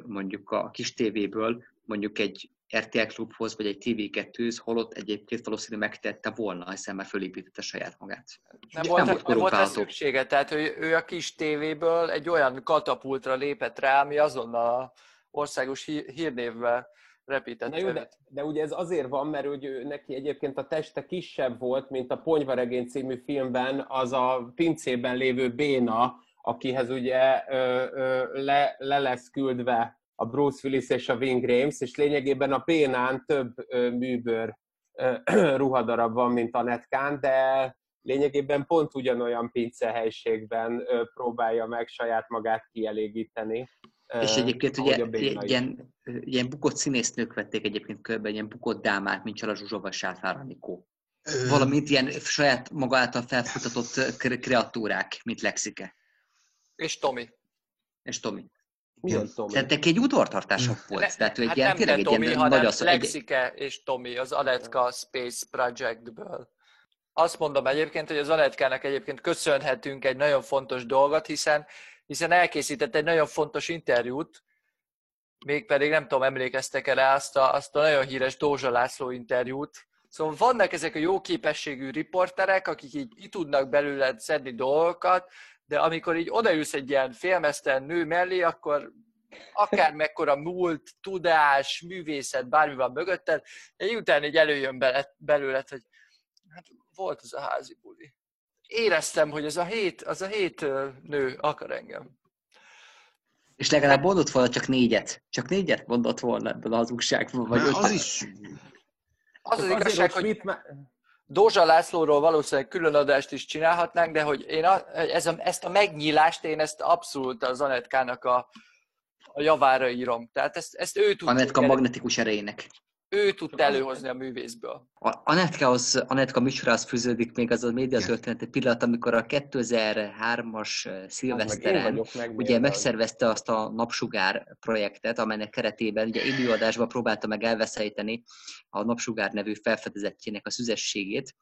mondjuk a kis tévéből mondjuk egy RTL klubhoz, vagy egy TV2-höz, holott egyébként valószínűleg megtette volna, hiszen már fölépítette saját magát. Nem volt, nem volt, volt szüksége, tehát ő, ő a kis tévéből egy olyan katapultra lépett rá, ami azonnal országos hírnévvel repített. Na jó, de, de ugye ez azért van, mert hogy ő, neki egyébként a teste kisebb volt, mint a Ponyvaregény című filmben az a pincében lévő Béna, akihez ugye ö, ö, le, le lesz küldve a Bruce Willis és a Ving Rhames, és lényegében a Bénán több műbőr ruhadarab van, mint a Netkán, de lényegében pont ugyanolyan pincehelyiségben próbálja meg saját magát kielégíteni. És egyébként ugye ilyen, ilyen bukott színésznők vették egyébként körbe, ilyen bukott dámák, mint Csala Zsuzsa vagy Sáfár Anikó. Valamint ilyen saját maga által felfutatott kreatúrák, mint Lexike. És Tomi. És Tomi. Milyen Tomi? Tehát neki egy udvartartások volt. Le, Tehát, hát ilyen, nem tényleg egy Tomi, ilyen hanem nagy Lexike egy... és Tomi az Aletka Space Projectből. Azt mondom egyébként, hogy az Aletkának egyébként köszönhetünk egy nagyon fontos dolgot, hiszen hiszen elkészített egy nagyon fontos interjút, mégpedig nem tudom, emlékeztek el azt a, azt a nagyon híres Dózsa László interjút. Szóval vannak ezek a jó képességű riporterek, akik így ki tudnak belőled szedni dolgokat, de amikor így odaülsz egy ilyen félmesztelen nő mellé, akkor akár mekkora múlt, tudás, művészet, bármi van mögötted, egy után így előjön belőled, hogy hát volt az a házi buli éreztem, hogy ez a hét, az a hét nő akar engem. És legalább mondott volna csak négyet. Csak négyet mondott volna ebből a hazugságból. Vagy az is... Az az igazság, hogy Dózsa Lászlóról valószínűleg külön adást is csinálhatnánk, de hogy én a, ez a, ezt a megnyílást, én ezt abszolút az Anetkának a, a javára írom. Tehát ezt, ezt ő tudja. Anetka magnetikus erejének ő tudta előhozni a művészből. A Anetka, Anetka műsorához fűződik még az a média történeti pillanat, amikor a 2003-as szilveszteren ugye megszervezte azt a Napsugár projektet, amelynek keretében ugye időadásban próbálta meg elveszejteni a Napsugár nevű felfedezettjének a szüzességét,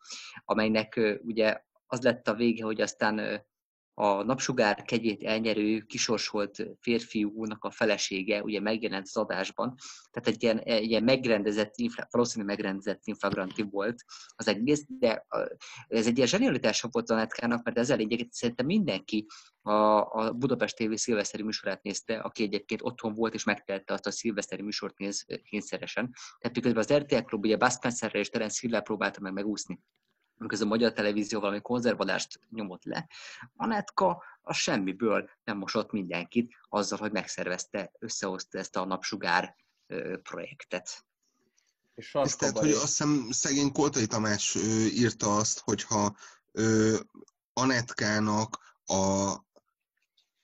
amelynek ugye az lett a vége, hogy aztán a napsugár kegyét elnyerő kisorsolt férfiúnak a felesége ugye megjelent az adásban, tehát egy ilyen, egy ilyen megrendezett, valószínűleg megrendezett inflagranti volt az egész, de ez egy ilyen zsenialitása volt a netkának, mert ezzel egyébként szerintem mindenki a, a Budapest TV szilveszteri műsorát nézte, aki egyébként otthon volt és megtette azt a szilveszteri műsort néz kényszeresen. Tehát miközben az RTL Klub ugye Buzz és Terence Hill próbálta meg megúszni amikor a magyar televízió valami konzervadást nyomott le, Anetka a semmiből nem mosott mindenkit azzal, hogy megszervezte, összehozta ezt a napsugár projektet. És Ez tehát, hogy azt hiszem szegény Koltai Tamás írta azt, hogyha Anetkának a,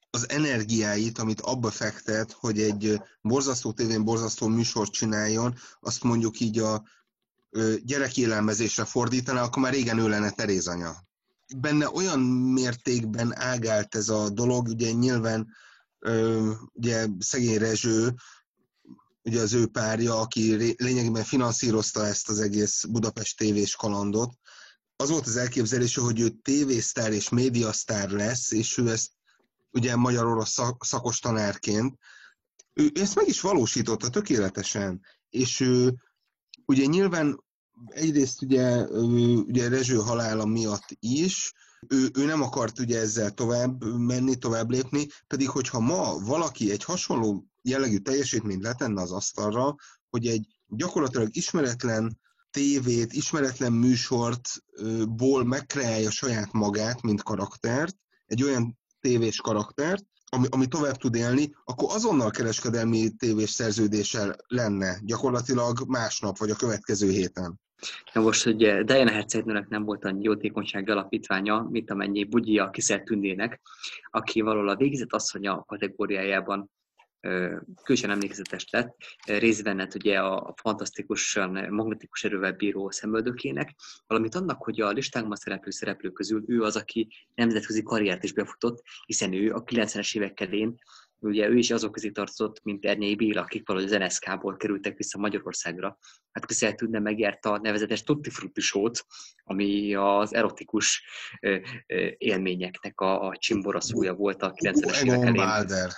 az energiáit, amit abba fektet, hogy egy borzasztó tévén borzasztó műsort csináljon, azt mondjuk így a gyerekélelmezésre fordítaná, akkor már régen ő lenne Teréz anya. Benne olyan mértékben ágált ez a dolog, ugye nyilván ugye szegény Rezső, ugye az ő párja, aki lényegében finanszírozta ezt az egész Budapest tévés kalandot, az volt az elképzelése, hogy ő tévésztár és médiasztár lesz, és ő ezt ugye magyar-orosz szakos tanárként, ő ezt meg is valósította tökéletesen, és ő ugye nyilván egyrészt ugye, ugye Rezső halála miatt is, ő, ő nem akart ugye ezzel tovább menni, tovább lépni, pedig hogyha ma valaki egy hasonló jellegű teljesítményt letenne az asztalra, hogy egy gyakorlatilag ismeretlen tévét, ismeretlen műsortból megkreálja saját magát, mint karaktert, egy olyan tévés karaktert, ami, ami tovább tud élni, akkor azonnal kereskedelmi tévés szerződéssel lenne, gyakorlatilag másnap vagy a következő héten. Na most, hogy Diana hercegnőnek nem volt annyi jótékonysági alapítványa, mint amennyi Bugyia Kiszert Tündének, aki valahol a végzett asszonya kategóriájában különösen emlékezetes lett, részben ugye a fantasztikusan magnetikus erővel bíró szemöldökének, valamint annak, hogy a listánkban szereplő szereplők közül ő az, aki nemzetközi karriert is befutott, hiszen ő a 90-es évek elén ugye ő is azok közé tartozott, mint Ernyei Béla, akik valahogy az NSZK-ból kerültek vissza Magyarországra. Hát tudna megérte a nevezetes Tutti Frutti show ami az erotikus élményeknek a, a csimboraszója volt a 90-es évek elején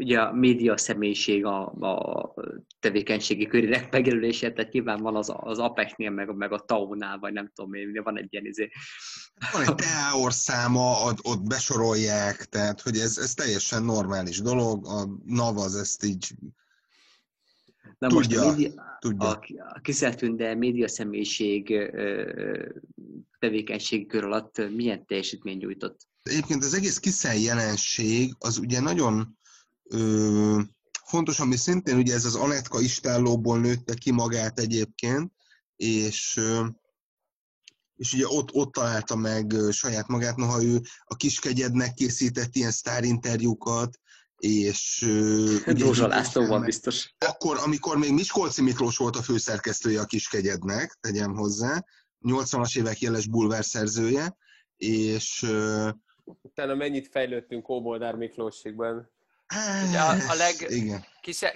ugye a média személyiség a, a tevékenységi körének megjelölése, tehát nyilván van az, az Apex-nél, meg, meg a TAO-nál, vagy nem tudom én, van egy ilyen izé. Van egy teor száma, ott, ott besorolják, tehát hogy ez, ez teljesen normális dolog, a NAV az ezt így Na tudja, most a, média, tudja. a, kiszeltünde média személyiség tevékenység kör alatt milyen teljesítmény nyújtott? Egyébként az egész kiszel jelenség az ugye nagyon Ö, fontos, ami szintén ugye ez az Anetka istállóból nőtte ki magát egyébként, és és ugye ott, ott találta meg saját magát, noha ő a kiskegyednek készített ilyen sztárinterjúkat, és... Dózsa László van biztos. Akkor, amikor még Miskolci Miklós volt a főszerkesztője a kiskegyednek, tegyem hozzá, 80-as évek jeles bulvár szerzője, és... Utána mennyit fejlődtünk Óboldár Miklóségben. Ugye a, a leg, Igen.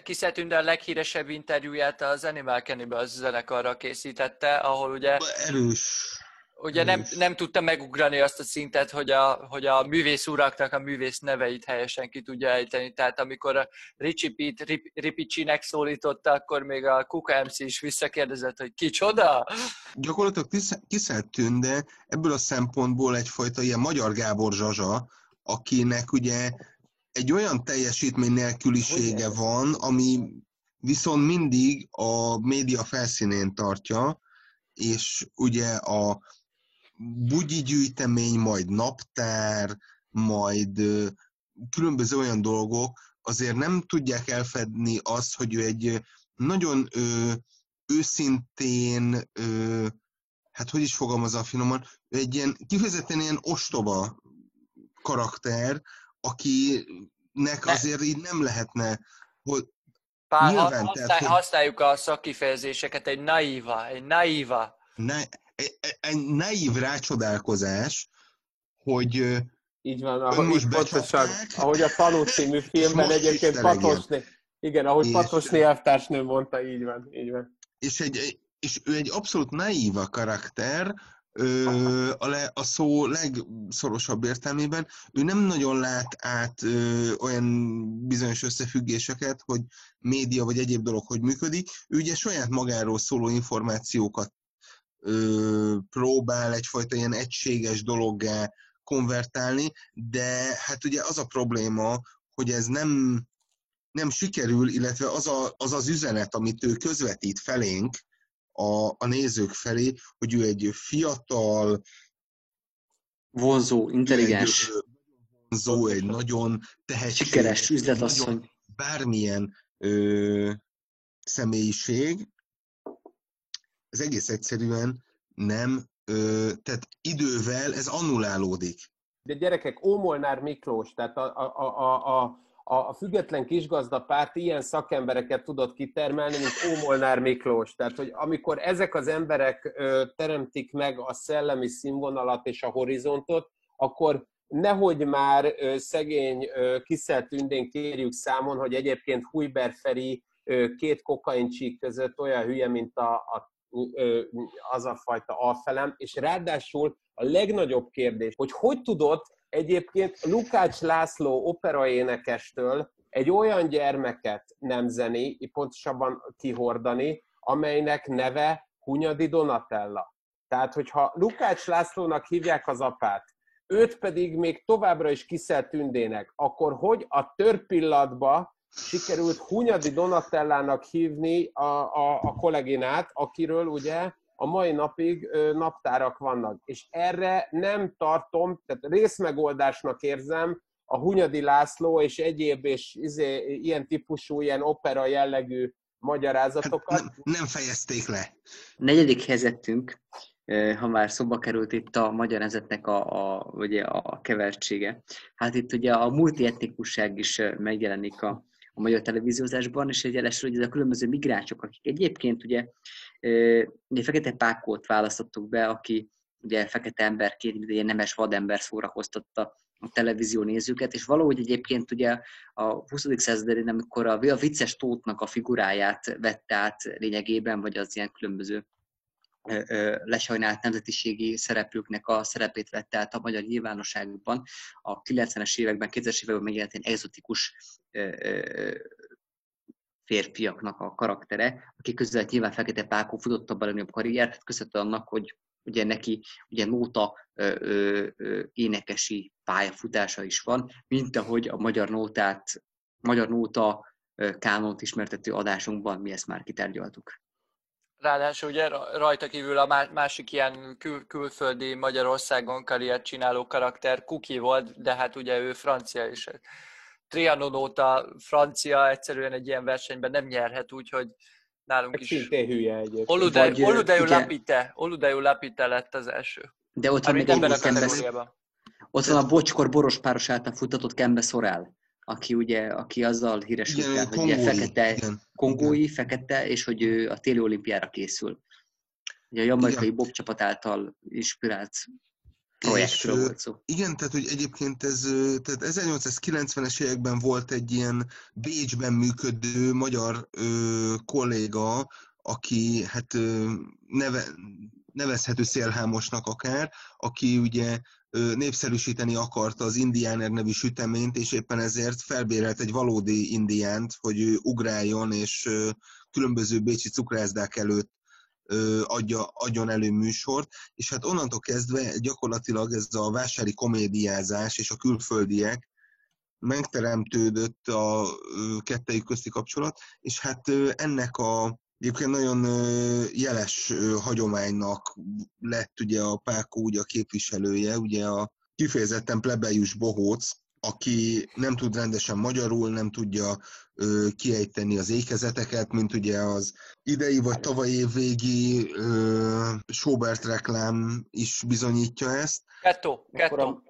Kisze, Tünde a leghíresebb interjúját az Animal Cannibal zenekarra készítette, ahol ugye... Erős. Ugye nem, nem tudta megugrani azt a szintet, hogy a, hogy a művész uraknak a művész neveit helyesen ki tudja ejteni. Tehát amikor a Richie Pete Rip, Ripicsinek szólította, akkor még a Kuka MC is visszakérdezett, hogy kicsoda? Gyakorlatilag Kiszelt Tünde ebből a szempontból egyfajta ilyen Magyar Gábor Zsazsa, akinek ugye egy olyan teljesítmény nélkülisége van, ami viszont mindig a média felszínén tartja, és ugye a bugyi gyűjtemény, majd naptár, majd különböző olyan dolgok azért nem tudják elfedni azt, hogy ő egy nagyon ö, őszintén, ö, hát hogy is fogalmazza finoman, egy ilyen kifejezetten ilyen ostoba karakter, akinek azért így nem lehetne, hogy Pár, nyilván, használj, tehát, hogy... használjuk a szakifejezéseket, egy naíva, egy naíva. Ne, egy, egy naív rácsodálkozás, hogy így van, ahogy, pontosan, ahogy a Tanú című filmben egyébként Patosné, igen, ahogy és, Patosné elvtársnő mondta, így van, így van. És, egy, és ő egy abszolút naíva karakter, ö, a, le, a szó legszorosabb értelmében, ő nem nagyon lát át ö, olyan bizonyos összefüggéseket, hogy média vagy egyéb dolog hogy működik. Ő ugye saját magáról szóló információkat ö, próbál egyfajta ilyen egységes dologgá konvertálni, de hát ugye az a probléma, hogy ez nem, nem sikerül, illetve az, a, az az üzenet, amit ő közvetít felénk, a, a nézők felé, hogy ő egy fiatal, vonzó, intelligens, egy, vonzó, egy nagyon tehetséges, sikeres üzletasszony, bármilyen ö, személyiség, ez egész egyszerűen nem, ö, tehát idővel ez annulálódik. De gyerekek, Ómolnár Miklós, tehát a, a, a, a a független kisgazdapárt ilyen szakembereket tudott kitermelni, mint Ómolnár Miklós. Tehát, hogy amikor ezek az emberek teremtik meg a szellemi színvonalat és a horizontot, akkor nehogy már szegény kiszelt tündén kérjük számon, hogy egyébként Hujber Feri két kokaincsík között olyan hülye, mint a, a, az a fajta alfelem, és ráadásul a legnagyobb kérdés, hogy hogy tudott egyébként Lukács László operaénekestől egy olyan gyermeket nemzeni, pontosabban kihordani, amelynek neve Hunyadi Donatella. Tehát, hogyha Lukács Lászlónak hívják az apát, őt pedig még továbbra is Kiszel Tündének, akkor hogy a törpillatba sikerült Hunyadi Donatellának hívni a, a, a kolléginát, akiről ugye a mai napig naptárak vannak. És erre nem tartom, tehát részmegoldásnak érzem a Hunyadi László és egyéb és izé, ilyen típusú, ilyen opera jellegű magyarázatokat. Hát nem, nem fejezték le. Negyedik helyzetünk, ha már szóba került itt a magyarázatnak a, a, ugye a kevertsége. Hát itt ugye a multietnikusság is megjelenik a, a magyar televíziózásban, és egy jelesül, hogy ez a különböző migránsok, akik egyébként ugye Ugye Fekete Pákót választottuk be, aki ugye fekete emberként, mint egy nemes vadember szórakoztatta a televízió nézőket, és valahogy egyébként ugye a 20. században, amikor a, a vicces tótnak a figuráját vette át lényegében, vagy az ilyen különböző lesajnált nemzetiségi szereplőknek a szerepét vette át a magyar nyilvánosságban. A 90-es években, 2000-es években megjelent egy exotikus férfiaknak a karaktere, aki közül nyilván Fekete Pákó futotta a legnagyobb karriert, köszönhető annak, hogy ugye neki ugye nóta ö, ö, ö, énekesi pályafutása is van, mint ahogy a magyar nótát, magyar nóta kánont ismertető adásunkban mi ezt már kitárgyaltuk. Ráadásul ugye rajta kívül a másik ilyen kül- külföldi Magyarországon karriert csináló karakter Kuki volt, de hát ugye ő francia is. Trianon óta francia egyszerűen egy ilyen versenyben nem nyerhet, úgyhogy nálunk Meg is. Szintén hülye egyébként. Oludeu, Oludeu Lapite, Oludeu Lapite lett az első. De ott van még ebben a egy Kembe, kategóriában. ott van a Bocskor boros páros által futtatott Kembe Szorál, aki ugye, aki azzal híresült el, hogy ugye fekete, igen. kongói, fekete, és hogy ő a téli olimpiára készül. Ugye a jamaikai bob csapat által inspirált projektről volt szó. Igen, tehát hogy egyébként ez, tehát 1890-es években volt egy ilyen Bécsben működő magyar ö, kolléga, aki hát ö, neve, nevezhető szélhámosnak akár, aki ugye népszerűsíteni akarta az indiáner nevű süteményt, és éppen ezért felbérelt egy valódi indiánt, hogy ő ugráljon, és különböző bécsi cukrászdák előtt adja, adjon elő műsort, és hát onnantól kezdve gyakorlatilag ez a vásári komédiázás és a külföldiek megteremtődött a kettejük közti kapcsolat, és hát ennek a egyébként nagyon jeles hagyománynak lett ugye a Pákó ugye a képviselője, ugye a kifejezetten plebejus bohóc, aki nem tud rendesen magyarul, nem tudja ö, kiejteni az ékezeteket, mint ugye az idei vagy tavaly év végi ö, Sobert reklám is bizonyítja ezt. Kettó, kettó.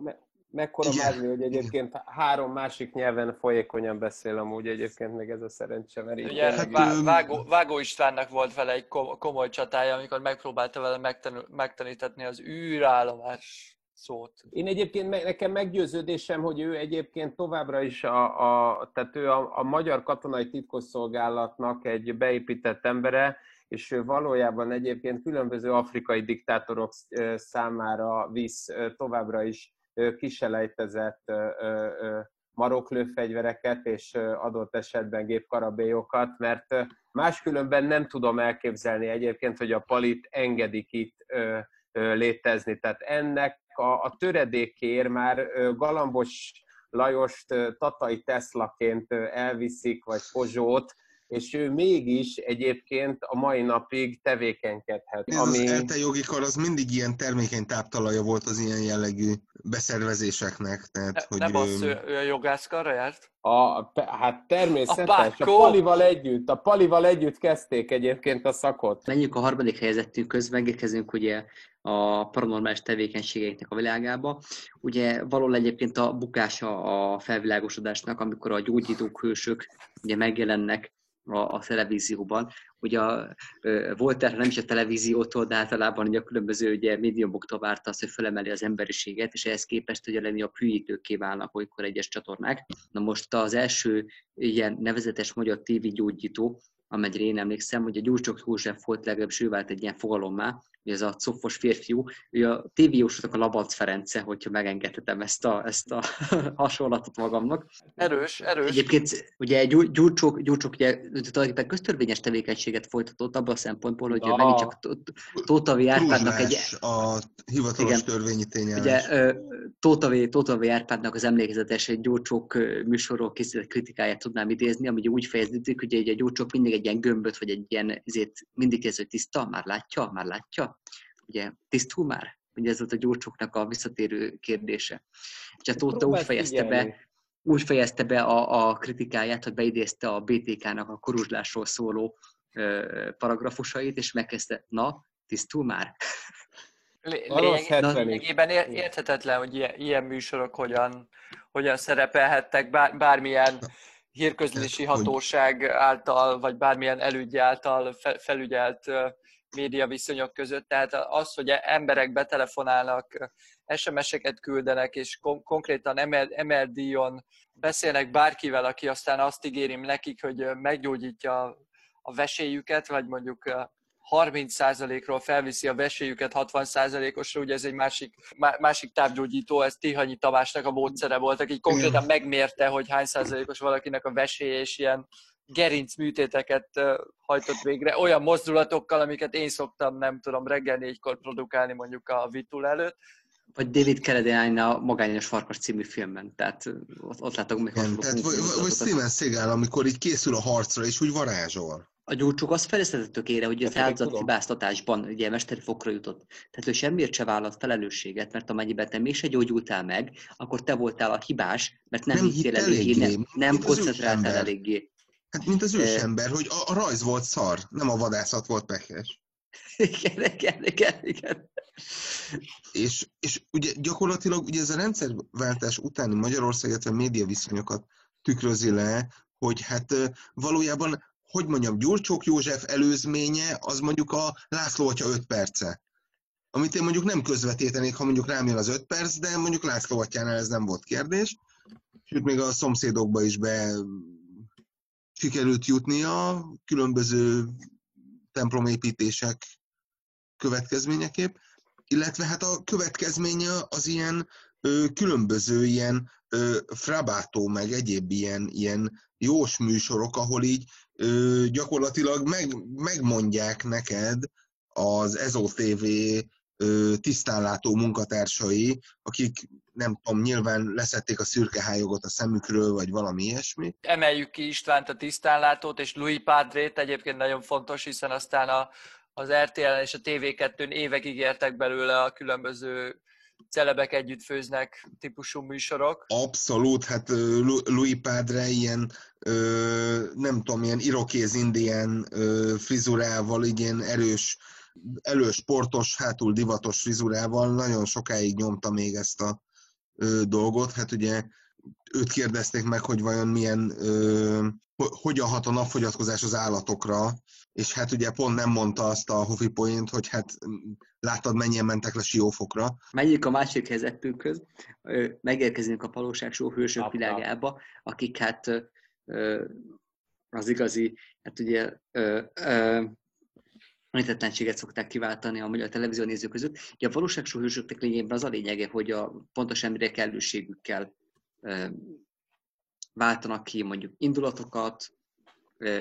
Mekkora, mázli, hogy egyébként három másik nyelven folyékonyan beszél amúgy egyébként meg ez a szerencse, mert így Ugye Hát, Vá- Vágó, Vágó Istvánnak volt vele egy ko- komoly csatája, amikor megpróbálta vele megtanul, megtanítatni az űrállomás szót. Én egyébként nekem meggyőződésem, hogy ő egyébként továbbra is a, a tehát ő a, a magyar katonai titkosszolgálatnak egy beépített embere, és ő valójában egyébként különböző afrikai diktátorok számára visz továbbra is kiselejtezett maroklőfegyvereket és adott esetben gépkarabélyokat, mert máskülönben nem tudom elképzelni egyébként, hogy a palit engedik itt létezni. Tehát ennek a, a töredékért már Galambos Lajost Tatai Teslaként elviszik, vagy Pozsót, és ő mégis egyébként a mai napig tevékenykedhet. Ez Ami... az ELTE jogi kar az mindig ilyen termékeny táptalaja volt az ilyen jellegű beszervezéseknek. Tehát, Ne, hogy, nem az, ö, ő, ő a jogászkarra járt? A, hát természetes, A a! Palival együtt, a Palival együtt kezdték egyébként a szakot. Menjünk a harmadik helyezettünkhöz, megérkezünk ugye a paranormális tevékenységeknek a világába. Ugye valahol egyébként a bukása a felvilágosodásnak, amikor a gyógyítók hősök ugye megjelennek a, a televízióban. Ugye a, volt erre nem is a televíziótól, de általában ugye a különböző ugye, médiumoktól várta azt, hogy felemeli az emberiséget, és ehhez képest ugye lenni a pűítőkké válnak olykor egyes csatornák. Na most az első ilyen nevezetes magyar tévégyógyító, amelyre én emlékszem, hogy a Gyurcsok József volt legalábbis ő vált egy ilyen fogalommá, hogy ez a cofos férfiú, ő a tévéjósnak a Labac Ference, hogyha megengedhetem ezt a, ezt a hasonlatot magamnak. Erős, erős. Egyébként ugye Gyur- Gyurcsok, Gyurcsok ugye tulajdonképpen köztörvényes tevékenységet folytatott abban a szempontból, hogy Ja. megint csak Tó- Tótavi Árpádnak egy a hivatalos Igen. törvényi tényállás. Ugye ö, Tótavé, Tótavé Árpádnak az emlékezetes egy gyógycsók ö, műsorról készített kritikáját tudnám idézni, ami úgy fejeződik, hogy egy a gyógycsók mindig egy ilyen gömböt, vagy egy ilyen, ezért mindig ez, hogy tiszta, már látja, már látja, ugye tisztul már? Ugye ez volt a gyógycsóknak a visszatérő kérdése. És a Tóta úgy fejezte figyelni. be, úgy fejezte be a, a kritikáját, hogy beidézte a BTK-nak a koruzslásról szóló ö, paragrafusait, és megkezdte, na, tisztul már? Lé- A rossz lényeg- 70 is. Lényegében ér- érthetetlen, hogy ilyen, ilyen műsorok hogyan, hogyan szerepelhettek bár, bármilyen hírközlési hatóság által, vagy bármilyen elődje által felügyelt média viszonyok között. Tehát az, hogy emberek betelefonálnak, SMS-eket küldenek, és kon- konkrétan MLD-on beszélnek bárkivel, aki aztán azt ígéri nekik, hogy meggyógyítja a vesélyüket, vagy mondjuk 30%-ról felviszi a vesélyüket 60%-osra, ugye ez egy másik, másik távgyógyító, ez Tihanyi Tamásnak a módszere volt, aki konkrétan megmérte, hogy hány százalékos valakinek a vesély, és ilyen gerinc műtéteket hajtott végre, olyan mozdulatokkal, amiket én szoktam, nem tudom, reggel négykor produkálni mondjuk a Vitul előtt. Vagy David Carradine a Magányos Farkas című filmben, tehát ott, ott látok meg. Tehát, vagy, vagy Steven Seagal, amikor így készül a harcra, és úgy varázsol. A gyurcsuk azt fejlesztett tökére, hogy az áldozat hibáztatásban ugye mesteri fokra jutott. Tehát ő semmiért se vállalt felelősséget, mert amennyiben te mégse gyógyultál meg, akkor te voltál a hibás, mert nem, nem hittél eléggé, nem, nem koncentráltál eléggé. Hát mint az ősember, hogy a, a rajz volt szar, nem a vadászat volt pekes. Igen, igen, igen, igen. És, és ugye gyakorlatilag ugye ez a rendszerváltás utáni Magyarország, illetve média viszonyokat tükrözi le, hogy hát valójában, hogy mondjam, Gyurcsók József előzménye, az mondjuk a László Atya 5 perce. Amit én mondjuk nem közvetítenék, ha mondjuk rám jön az 5 perc, de mondjuk László Atyánál ez nem volt kérdés. Sőt, még a szomszédokba is be sikerült jutnia különböző templomépítések következményeképp, illetve hát a következménye az ilyen ö, különböző ilyen ö, frabátó, meg egyéb ilyen, ilyen jós műsorok, ahol így gyakorlatilag meg, megmondják neked az EZO TV tisztánlátó munkatársai, akik nem tudom, nyilván leszették a szürkehályogot a szemükről, vagy valami ilyesmi. Emeljük ki Istvánt a tisztánlátót, és Louis Padrét egyébként nagyon fontos, hiszen aztán a, az RTL és a TV2-n évekig értek belőle a különböző celebek együtt főznek típusú műsorok. Abszolút, hát Louis Padre ilyen, nem tudom, ilyen irokéz indián frizurával, ilyen erős elősportos, hátul divatos frizurával nagyon sokáig nyomta még ezt a dolgot. Hát ugye őt kérdezték meg, hogy vajon milyen, ö, hogyan hat a napfogyatkozás az állatokra, és hát ugye pont nem mondta azt a Hofi point, hogy hát láttad mennyien mentek le siófokra. Megyünk a másik helyzetünkhöz, megérkezünk a Palóság Show hősök világába, akik hát az igazi, hát ugye Említetlenséget szokták kiváltani a magyar televízió nézők között. Ugye a valóságsó hősöknek lényegében az a lényege, hogy a pontos emberek kellőségükkel váltanak ki mondjuk indulatokat,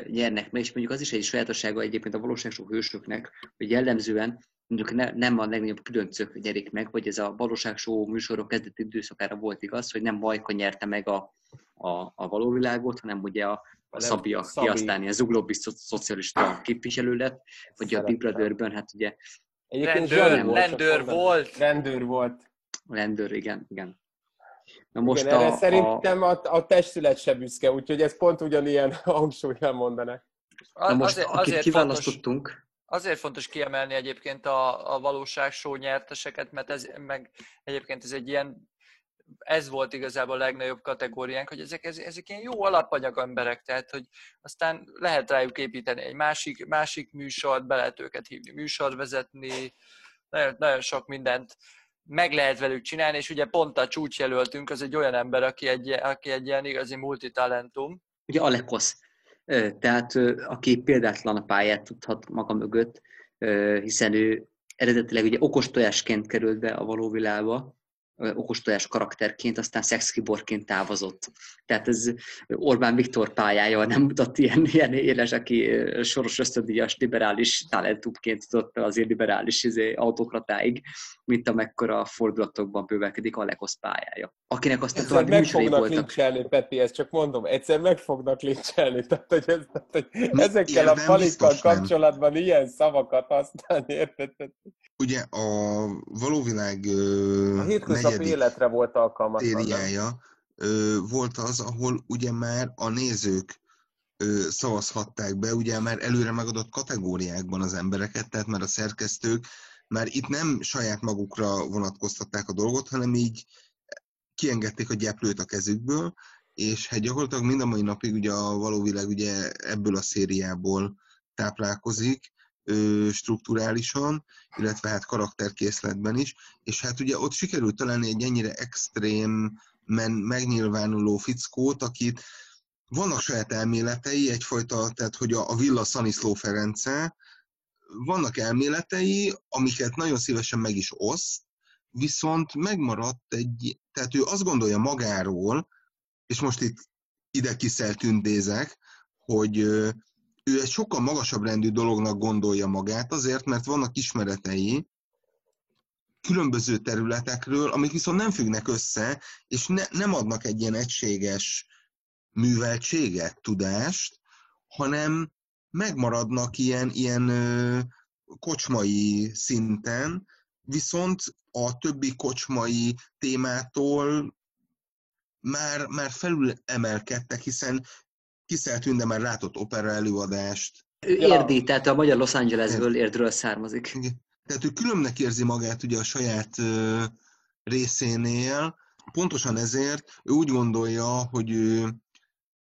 nyernek meg, és mondjuk az is egy sajátossága egyébként a valóságsó hősöknek, hogy jellemzően mondjuk ne, nem a legnagyobb különcök nyerik meg, vagy ez a valóságsó műsorok kezdeti időszakára volt igaz, hogy nem Majka nyerte meg a, a, a való világot, hanem ugye a a Szabi, aki Szabi. aztán ilyen zuglóbbi szocialista képviselő lett, vagy a Big Brotherben, hát ugye... Egyébként rendőr, volt, rendőr volt. Rendőr volt. Rendőr, igen, igen. Na most igen, a, erre a, szerintem a, a testület se büszke, úgyhogy ez pont ugyanilyen hangsúlyjal mondanak. Na most, azért, akit azért kiválasztottunk... Fontos, azért fontos kiemelni egyébként a, a valóság show nyerteseket, mert ez meg egyébként ez egy ilyen ez volt igazából a legnagyobb kategóriánk, hogy ezek, ezek, ezek ilyen jó alapanyag emberek, tehát hogy aztán lehet rájuk építeni egy másik, másik műsort, be lehet őket hívni műsorvezetni, nagyon, nagyon sok mindent meg lehet velük csinálni, és ugye pont a csúcsjelöltünk az egy olyan ember, aki egy, aki egy ilyen igazi multitalentum. Ugye Alekosz, tehát aki példátlan a pályát tudhat maga mögött, hiszen ő eredetileg ugye okos tojásként került be a való világba, okostojás karakterként, aztán szexkiborként távozott. Tehát ez Orbán Viktor pályája nem mutat ilyen, ilyen éles, aki soros ösztöndíjas liberális talentumként tudott azért liberális izé, autokratáig, mint amekkora fordulatokban bővelkedik a Lekosz pályája. Akinek aztán egyszer meg fognak voltak. lincselni, Peti, ezt csak mondom, egyszer meg fognak lincselni. Tehát, hogy, ez, tehát, hogy ezekkel a palikkal kapcsolatban nem. ilyen szavakat használni, érted? Ugye a valóvilág a hétköznapi életre volt alkalmatlan. Tériája volt az, ahol ugye már a nézők szavazhatták be, ugye már előre megadott kategóriákban az embereket, tehát már a szerkesztők már itt nem saját magukra vonatkoztatták a dolgot, hanem így kiengedték a gyeplőt a kezükből, és hát gyakorlatilag mind a mai napig ugye a való világ ugye ebből a szériából táplálkozik, strukturálisan, illetve hát karakterkészletben is, és hát ugye ott sikerült találni egy ennyire extrém, men, megnyilvánuló fickót, akit vannak saját elméletei, egyfajta, tehát hogy a, a Villa Szaniszló Ference, vannak elméletei, amiket nagyon szívesen meg is oszt, viszont megmaradt egy, tehát ő azt gondolja magáról, és most itt ide kiszeltündézek, hogy ő egy sokkal magasabb rendű dolognak gondolja magát, azért, mert vannak ismeretei különböző területekről, amik viszont nem függnek össze, és ne, nem adnak egy ilyen egységes műveltséget, tudást, hanem megmaradnak ilyen, ilyen ö, kocsmai szinten, viszont a többi kocsmai témától már, már felül emelkedtek, hiszen Kiszel Tünde már látott opera előadást. Ő érdi, tehát a magyar Los Angelesből érdről származik. Igen. Tehát ő különbnek érzi magát ugye a saját ö, részénél, pontosan ezért ő úgy gondolja, hogy ő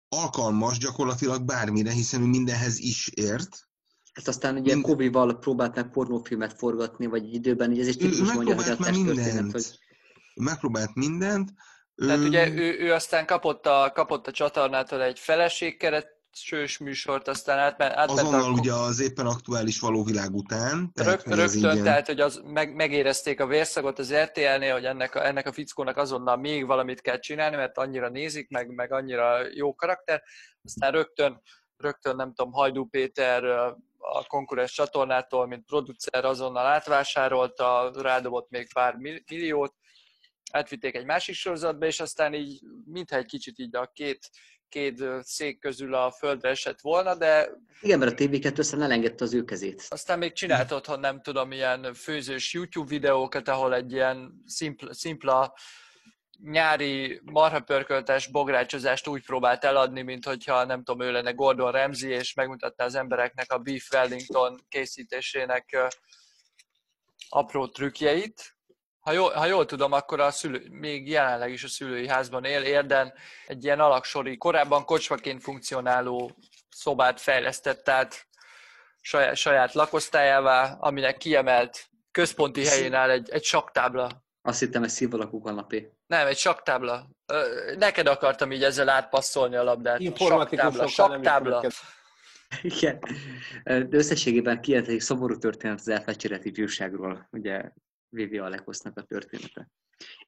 alkalmas gyakorlatilag bármire, hiszen ő mindenhez is ért. Hát aztán ugye Mind... Kobe-val próbált meg pornófilmet forgatni, vagy időben, így ez egy tipikus mondja, hogy a testtörténet, hogy... Megpróbált mindent, tehát ugye ő, ő aztán kapott a, kapott a csatornától egy feleségkeret, sős műsort, aztán átment, átment Azonnal a... ugye az éppen aktuális való világ után. Tehát, Rög, rögtön, ingyen... tehát hogy az, meg, megérezték a vérszagot az RTL-nél, hogy ennek a, ennek a fickónak azonnal még valamit kell csinálni, mert annyira nézik, meg, meg annyira jó karakter. Aztán rögtön, rögtön nem tudom, Hajdú Péter a konkurens csatornától, mint producer azonnal átvásárolta, rádobott még pár milliót, átvitték egy másik sorozatba, és aztán így mintha egy kicsit így a két, két szék közül a földre esett volna, de... Igen, mert a TV2 aztán elengedte az ő kezét. Aztán még csinált otthon, nem tudom, ilyen főzős YouTube videókat, ahol egy ilyen szimpla, szimpla nyári marhapörköltes bográcsozást úgy próbált eladni, mint hogyha nem tudom, ő lenne Gordon Ramsay, és megmutatta az embereknek a Beef Wellington készítésének apró trükkjeit ha jól, ha jól tudom, akkor a szülő, még jelenleg is a szülői házban él, érden egy ilyen alaksori, korábban kocsmaként funkcionáló szobát fejlesztett, tehát saját, saját lakosztályává, aminek kiemelt központi helyén áll egy, egy saktábla. Azt hittem, egy szívalakú kanapé. Nem, egy saktábla. Neked akartam így ezzel átpasszolni a labdát. Saktábla, saktábla. Igen. De összességében egy szomorú történet az elfecsérelt ifjúságról. Ugye Vivi Alekosznak a története.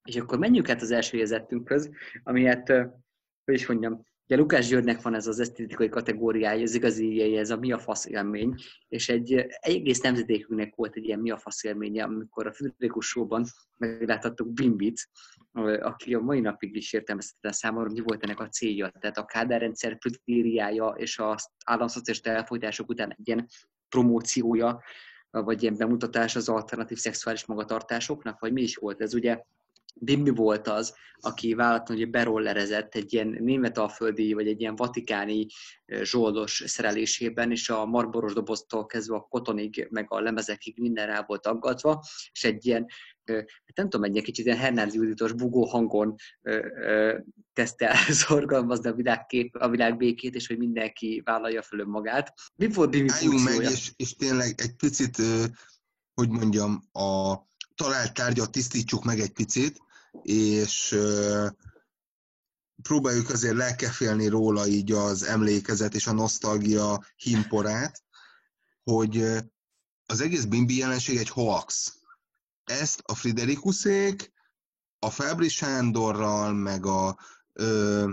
És akkor menjünk át az első jezettünkhöz, ami hát, hogy is mondjam, Ugye Lukás Györgynek van ez az esztétikai kategóriája, ez igazi ez a mi a fasz élmény, és egy, egy egész nemzetékünknek volt egy ilyen mi a fasz élménye, amikor a Friderikus Show-ban megláthattuk Bimbit, aki a mai napig is értelmezhetetlen számomra, mi volt ennek a célja. Tehát a kádárrendszer kritériája és az államszociális elfolytások után egy ilyen promóciója, vagy ilyen bemutatás az alternatív szexuális magatartásoknak, vagy mi is volt ez? Ugye Bimbi volt az, aki vállalatlan, hogy berollerezett egy ilyen németalföldi, vagy egy ilyen vatikáni zsoldos szerelésében, és a marboros doboztól kezdve a kotonig, meg a lemezekig minden rá volt aggatva, és egy ilyen, hát nem tudom, egy ilyen kicsit ilyen Hernádi Juditos bugó hangon kezdte el szorgalmazni a világkép, a világ békét, és hogy mindenki vállalja föl magát. Mi volt Bimbi meg, és, és tényleg egy picit, hogy mondjam, a talált tárgyat tisztítsuk meg egy picit, és próbáljuk azért lelkefélni róla így az emlékezet és a nosztalgia himporát, hogy az egész Bimbi jelenség egy hoax. Ezt a Friderikuszék a Fábri Sándorral, meg a ö,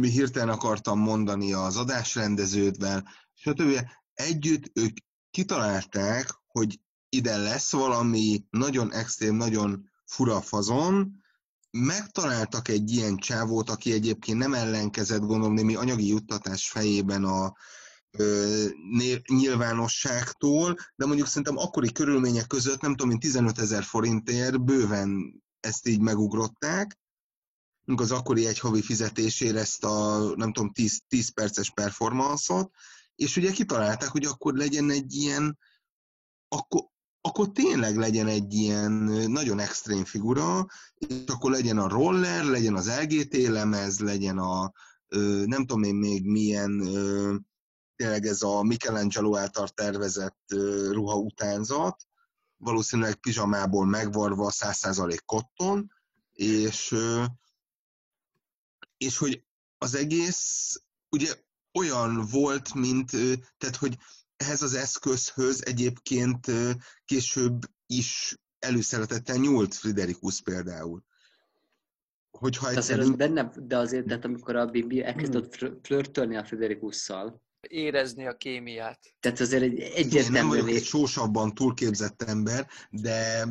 hirtelen akartam mondani az adásrendeződvel, stb. Együtt ők kitalálták, hogy ide lesz valami nagyon extrém, nagyon fura fazon, megtaláltak egy ilyen csávót, aki egyébként nem ellenkezett, gondolom, némi anyagi juttatás fejében a ö, nyilvánosságtól, de mondjuk szerintem akkori körülmények között, nem tudom, mint 15 ezer forintért bőven ezt így megugrották, az akkori egy havi fizetésére ezt a, nem tudom, 10, 10 perces performanszot, és ugye kitalálták, hogy akkor legyen egy ilyen, akkor akkor tényleg legyen egy ilyen nagyon extrém figura, és akkor legyen a roller, legyen az LGT lemez, legyen a nem tudom én még milyen tényleg ez a Michelangelo által tervezett ruha utánzat, valószínűleg pizsamából megvarva 100% kotton, és, és hogy az egész ugye olyan volt, mint, tehát hogy ehhez az eszközhöz egyébként később is előszeretettel nyúlt Friderikus például. Hogyha egyszer... Azért benne, de azért, tehát amikor a Bibi elkezdett hmm. flörtölni a Friderikusszal, érezni a kémiát. Tehát azért egy egyértelmű... Nem vagyok egy sósabban túlképzett ember, de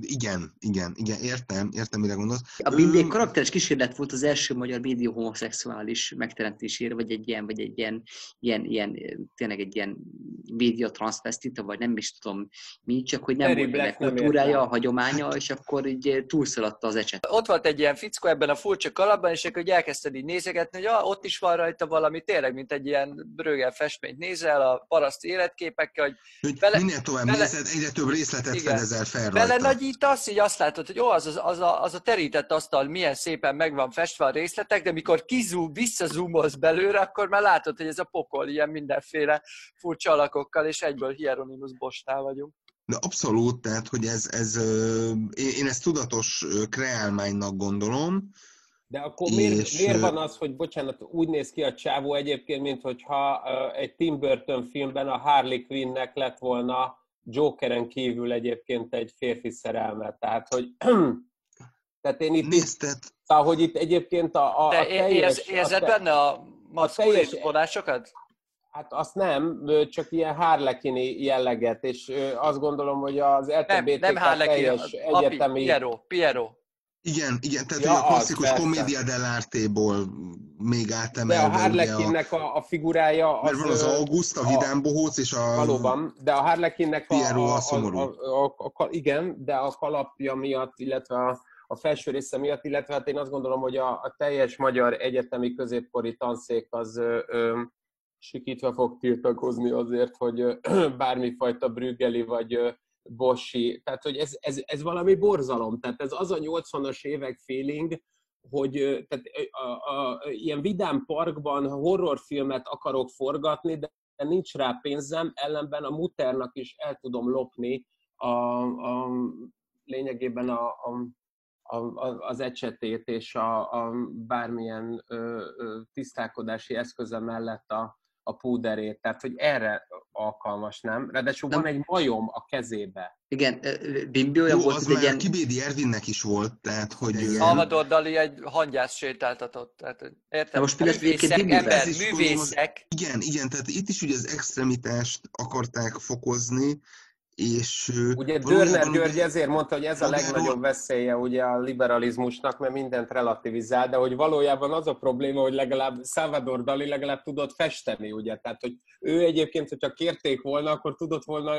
igen, igen, igen, értem, értem, mire gondolsz. A Bindi egy karakteres kísérlet volt az első magyar média homoszexuális megteremtésére, vagy egy ilyen, vagy egy ilyen, ilyen, ilyen tényleg egy ilyen média transvestita, vagy nem is tudom mi, csak hogy nem Harry volt ennek kultúrája, a hagyománya, és akkor így túlszaladta az ecset. Ott volt egy ilyen fickó ebben a furcsa kalapban, és akkor elkezdted így nézegetni, hogy ah, ott is van rajta valami, tényleg, mint egy ilyen Brögel festményt nézel a paraszt életképekkel, hogy, hogy vele, minél tovább vele, nézed, egyre több részletet igen, fedezel fel rajta. Vele nagyítasz, így azt látod, hogy jó, az, az, az, a, az a terített asztal milyen szépen meg van festve a részletek, de mikor kizúm, visszazumolsz belőle, akkor már látod, hogy ez a pokol ilyen mindenféle furcsa alakokkal, és egyből Hieronymus Bostál vagyunk. De abszolút, tehát, hogy ez, ez én ezt tudatos kreálmánynak gondolom, de akkor miért, és... miért van az, hogy bocsánat, úgy néz ki a csávó egyébként, mint hogyha egy Tim Burton filmben a Harley Quinnnek lett volna Jokeren kívül egyébként egy férfi szerelme. Tehát, hogy tehát én itt, Nézted. tehát, hogy itt egyébként a, a, a teljes... érzed a te, benne a maszkulin vonásokat? Hát azt nem, csak ilyen hárlekini jelleget, és azt gondolom, hogy az LTBT nem, nem teljes egyetemi... Piero, Piero. Igen, igen, tehát ja, a klasszikus komédia dell'arte-ból még átemelve. De a Harlekinnek a, a figurája... Az, mert van az August, a Vidám Bohóc és a... Valóban, de a Harlekinnek a, a, a, a, a, a, a, Igen, de a kalapja miatt, illetve a, a felső része miatt, illetve hát én azt gondolom, hogy a, a teljes magyar egyetemi középkori tanszék az ö, ö, sikítva fog tiltakozni azért, hogy ö, bármifajta brüggeli vagy Bossi, tehát hogy ez, ez, ez valami borzalom, tehát ez az a 80-as évek feeling, hogy tehát, a, a, a, ilyen vidám parkban horrorfilmet akarok forgatni, de nincs rá pénzem, ellenben a muternak is el tudom lopni a, a lényegében a, a, a, az ecsetét és a, a bármilyen ö, ö, tisztálkodási eszköze mellett a, a púderét, tehát hogy erre alkalmas, nem? Ráadásul nem. van egy majom a kezébe. Igen, Bimbi olyan Jó, volt, az hogy ilyen... Kibédi Ervinnek is volt, tehát hogy... Salvador Dali egy hangyász sétáltatott, tehát értem. De most művészek, ember, művészek. Igen, igen, tehát itt is ugye az extremitást akarták fokozni, és... Ugye Dörner György ezért mondta, hogy ez a legnagyobb veszélye ugye a liberalizmusnak, mert mindent relativizál, de hogy valójában az a probléma, hogy legalább Salvador Dali legalább tudott festeni, ugye? Tehát, hogy ő egyébként, hogyha kérték volna, akkor tudott volna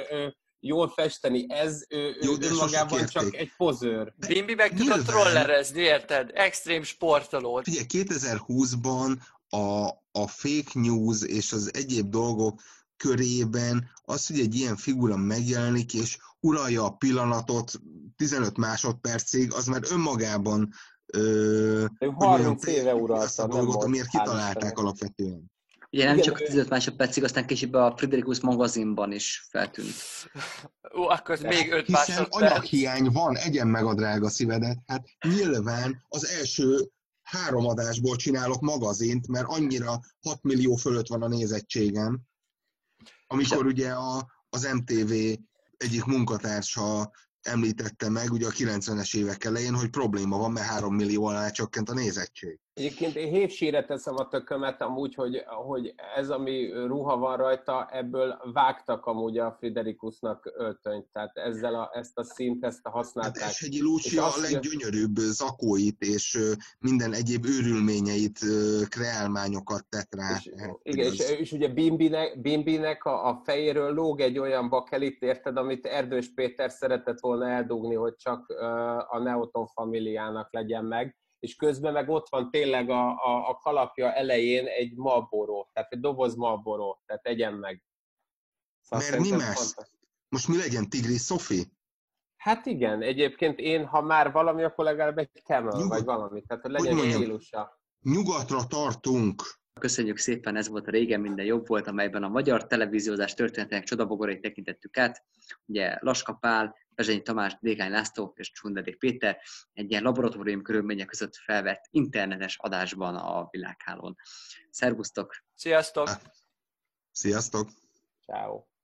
jól festeni. Ez ő, Jó, ő önmagában csak egy pozőr. Bimbi meg tudott trollerezni, érted? Extrém sportoló. Figyelj, 2020-ban a, a fake news és az egyéb dolgok körében az, hogy egy ilyen figura megjelenik, és uralja a pillanatot 15 másodpercig, az már önmagában ö, 30 éve uralta, a dolgot, amiért kitalálták alapvetően. Ugye nem Igen, csak 15 másodpercig, aztán később a Friderikus magazinban is feltűnt. Ó, akkor De még 5 Hiszen anyaghiány van, egyen meg a drága szívedet. Hát nyilván az első három adásból csinálok magazint, mert annyira 6 millió fölött van a nézettségem. Amikor ugye a, az MTV egyik munkatársa említette meg ugye a 90-es évek elején, hogy probléma van, mert 3 millió alá csökkent a nézettség. Egyébként én hétsíre teszem a tökömet amúgy, hogy, hogy ez, ami ruha van rajta, ebből vágtak amúgy a Friderikusnak öltönyt, tehát ezzel a, ezt a szint, ezt a használták. Hát Esegyi Lúcia a leggyönyörűbb zakóit és minden egyéb őrülményeit, kreálmányokat tett rá. És, igen, és, és, ugye Bimbinek, Bimbinek a, a fejéről lóg egy olyan bakelit, érted, amit Erdős Péter szeretett volna eldugni, hogy csak a Neoton familiának legyen meg és közben meg ott van tényleg a, a, a kalapja elején egy malboró, tehát egy doboz malboró, tehát egyen meg. Szóval Mert mi más? Most mi legyen, Tigris Sofi? Hát igen, egyébként én, ha már valami, akkor legalább egy camel, Nyugod... vagy valami, tehát hogy legyen hogy stílusa. Nyugatra tartunk. Köszönjük szépen, ez volt a Régen minden jobb volt, amelyben a magyar televíziózás történetének csodabogorait tekintettük át. Ugye Laska Pál, Bezsenyi Tamás, Dékány László és Csundedék Péter egy ilyen laboratórium körülmények között felvett internetes adásban a világhálón. Szervusztok! Sziasztok! Sziasztok! Ciao.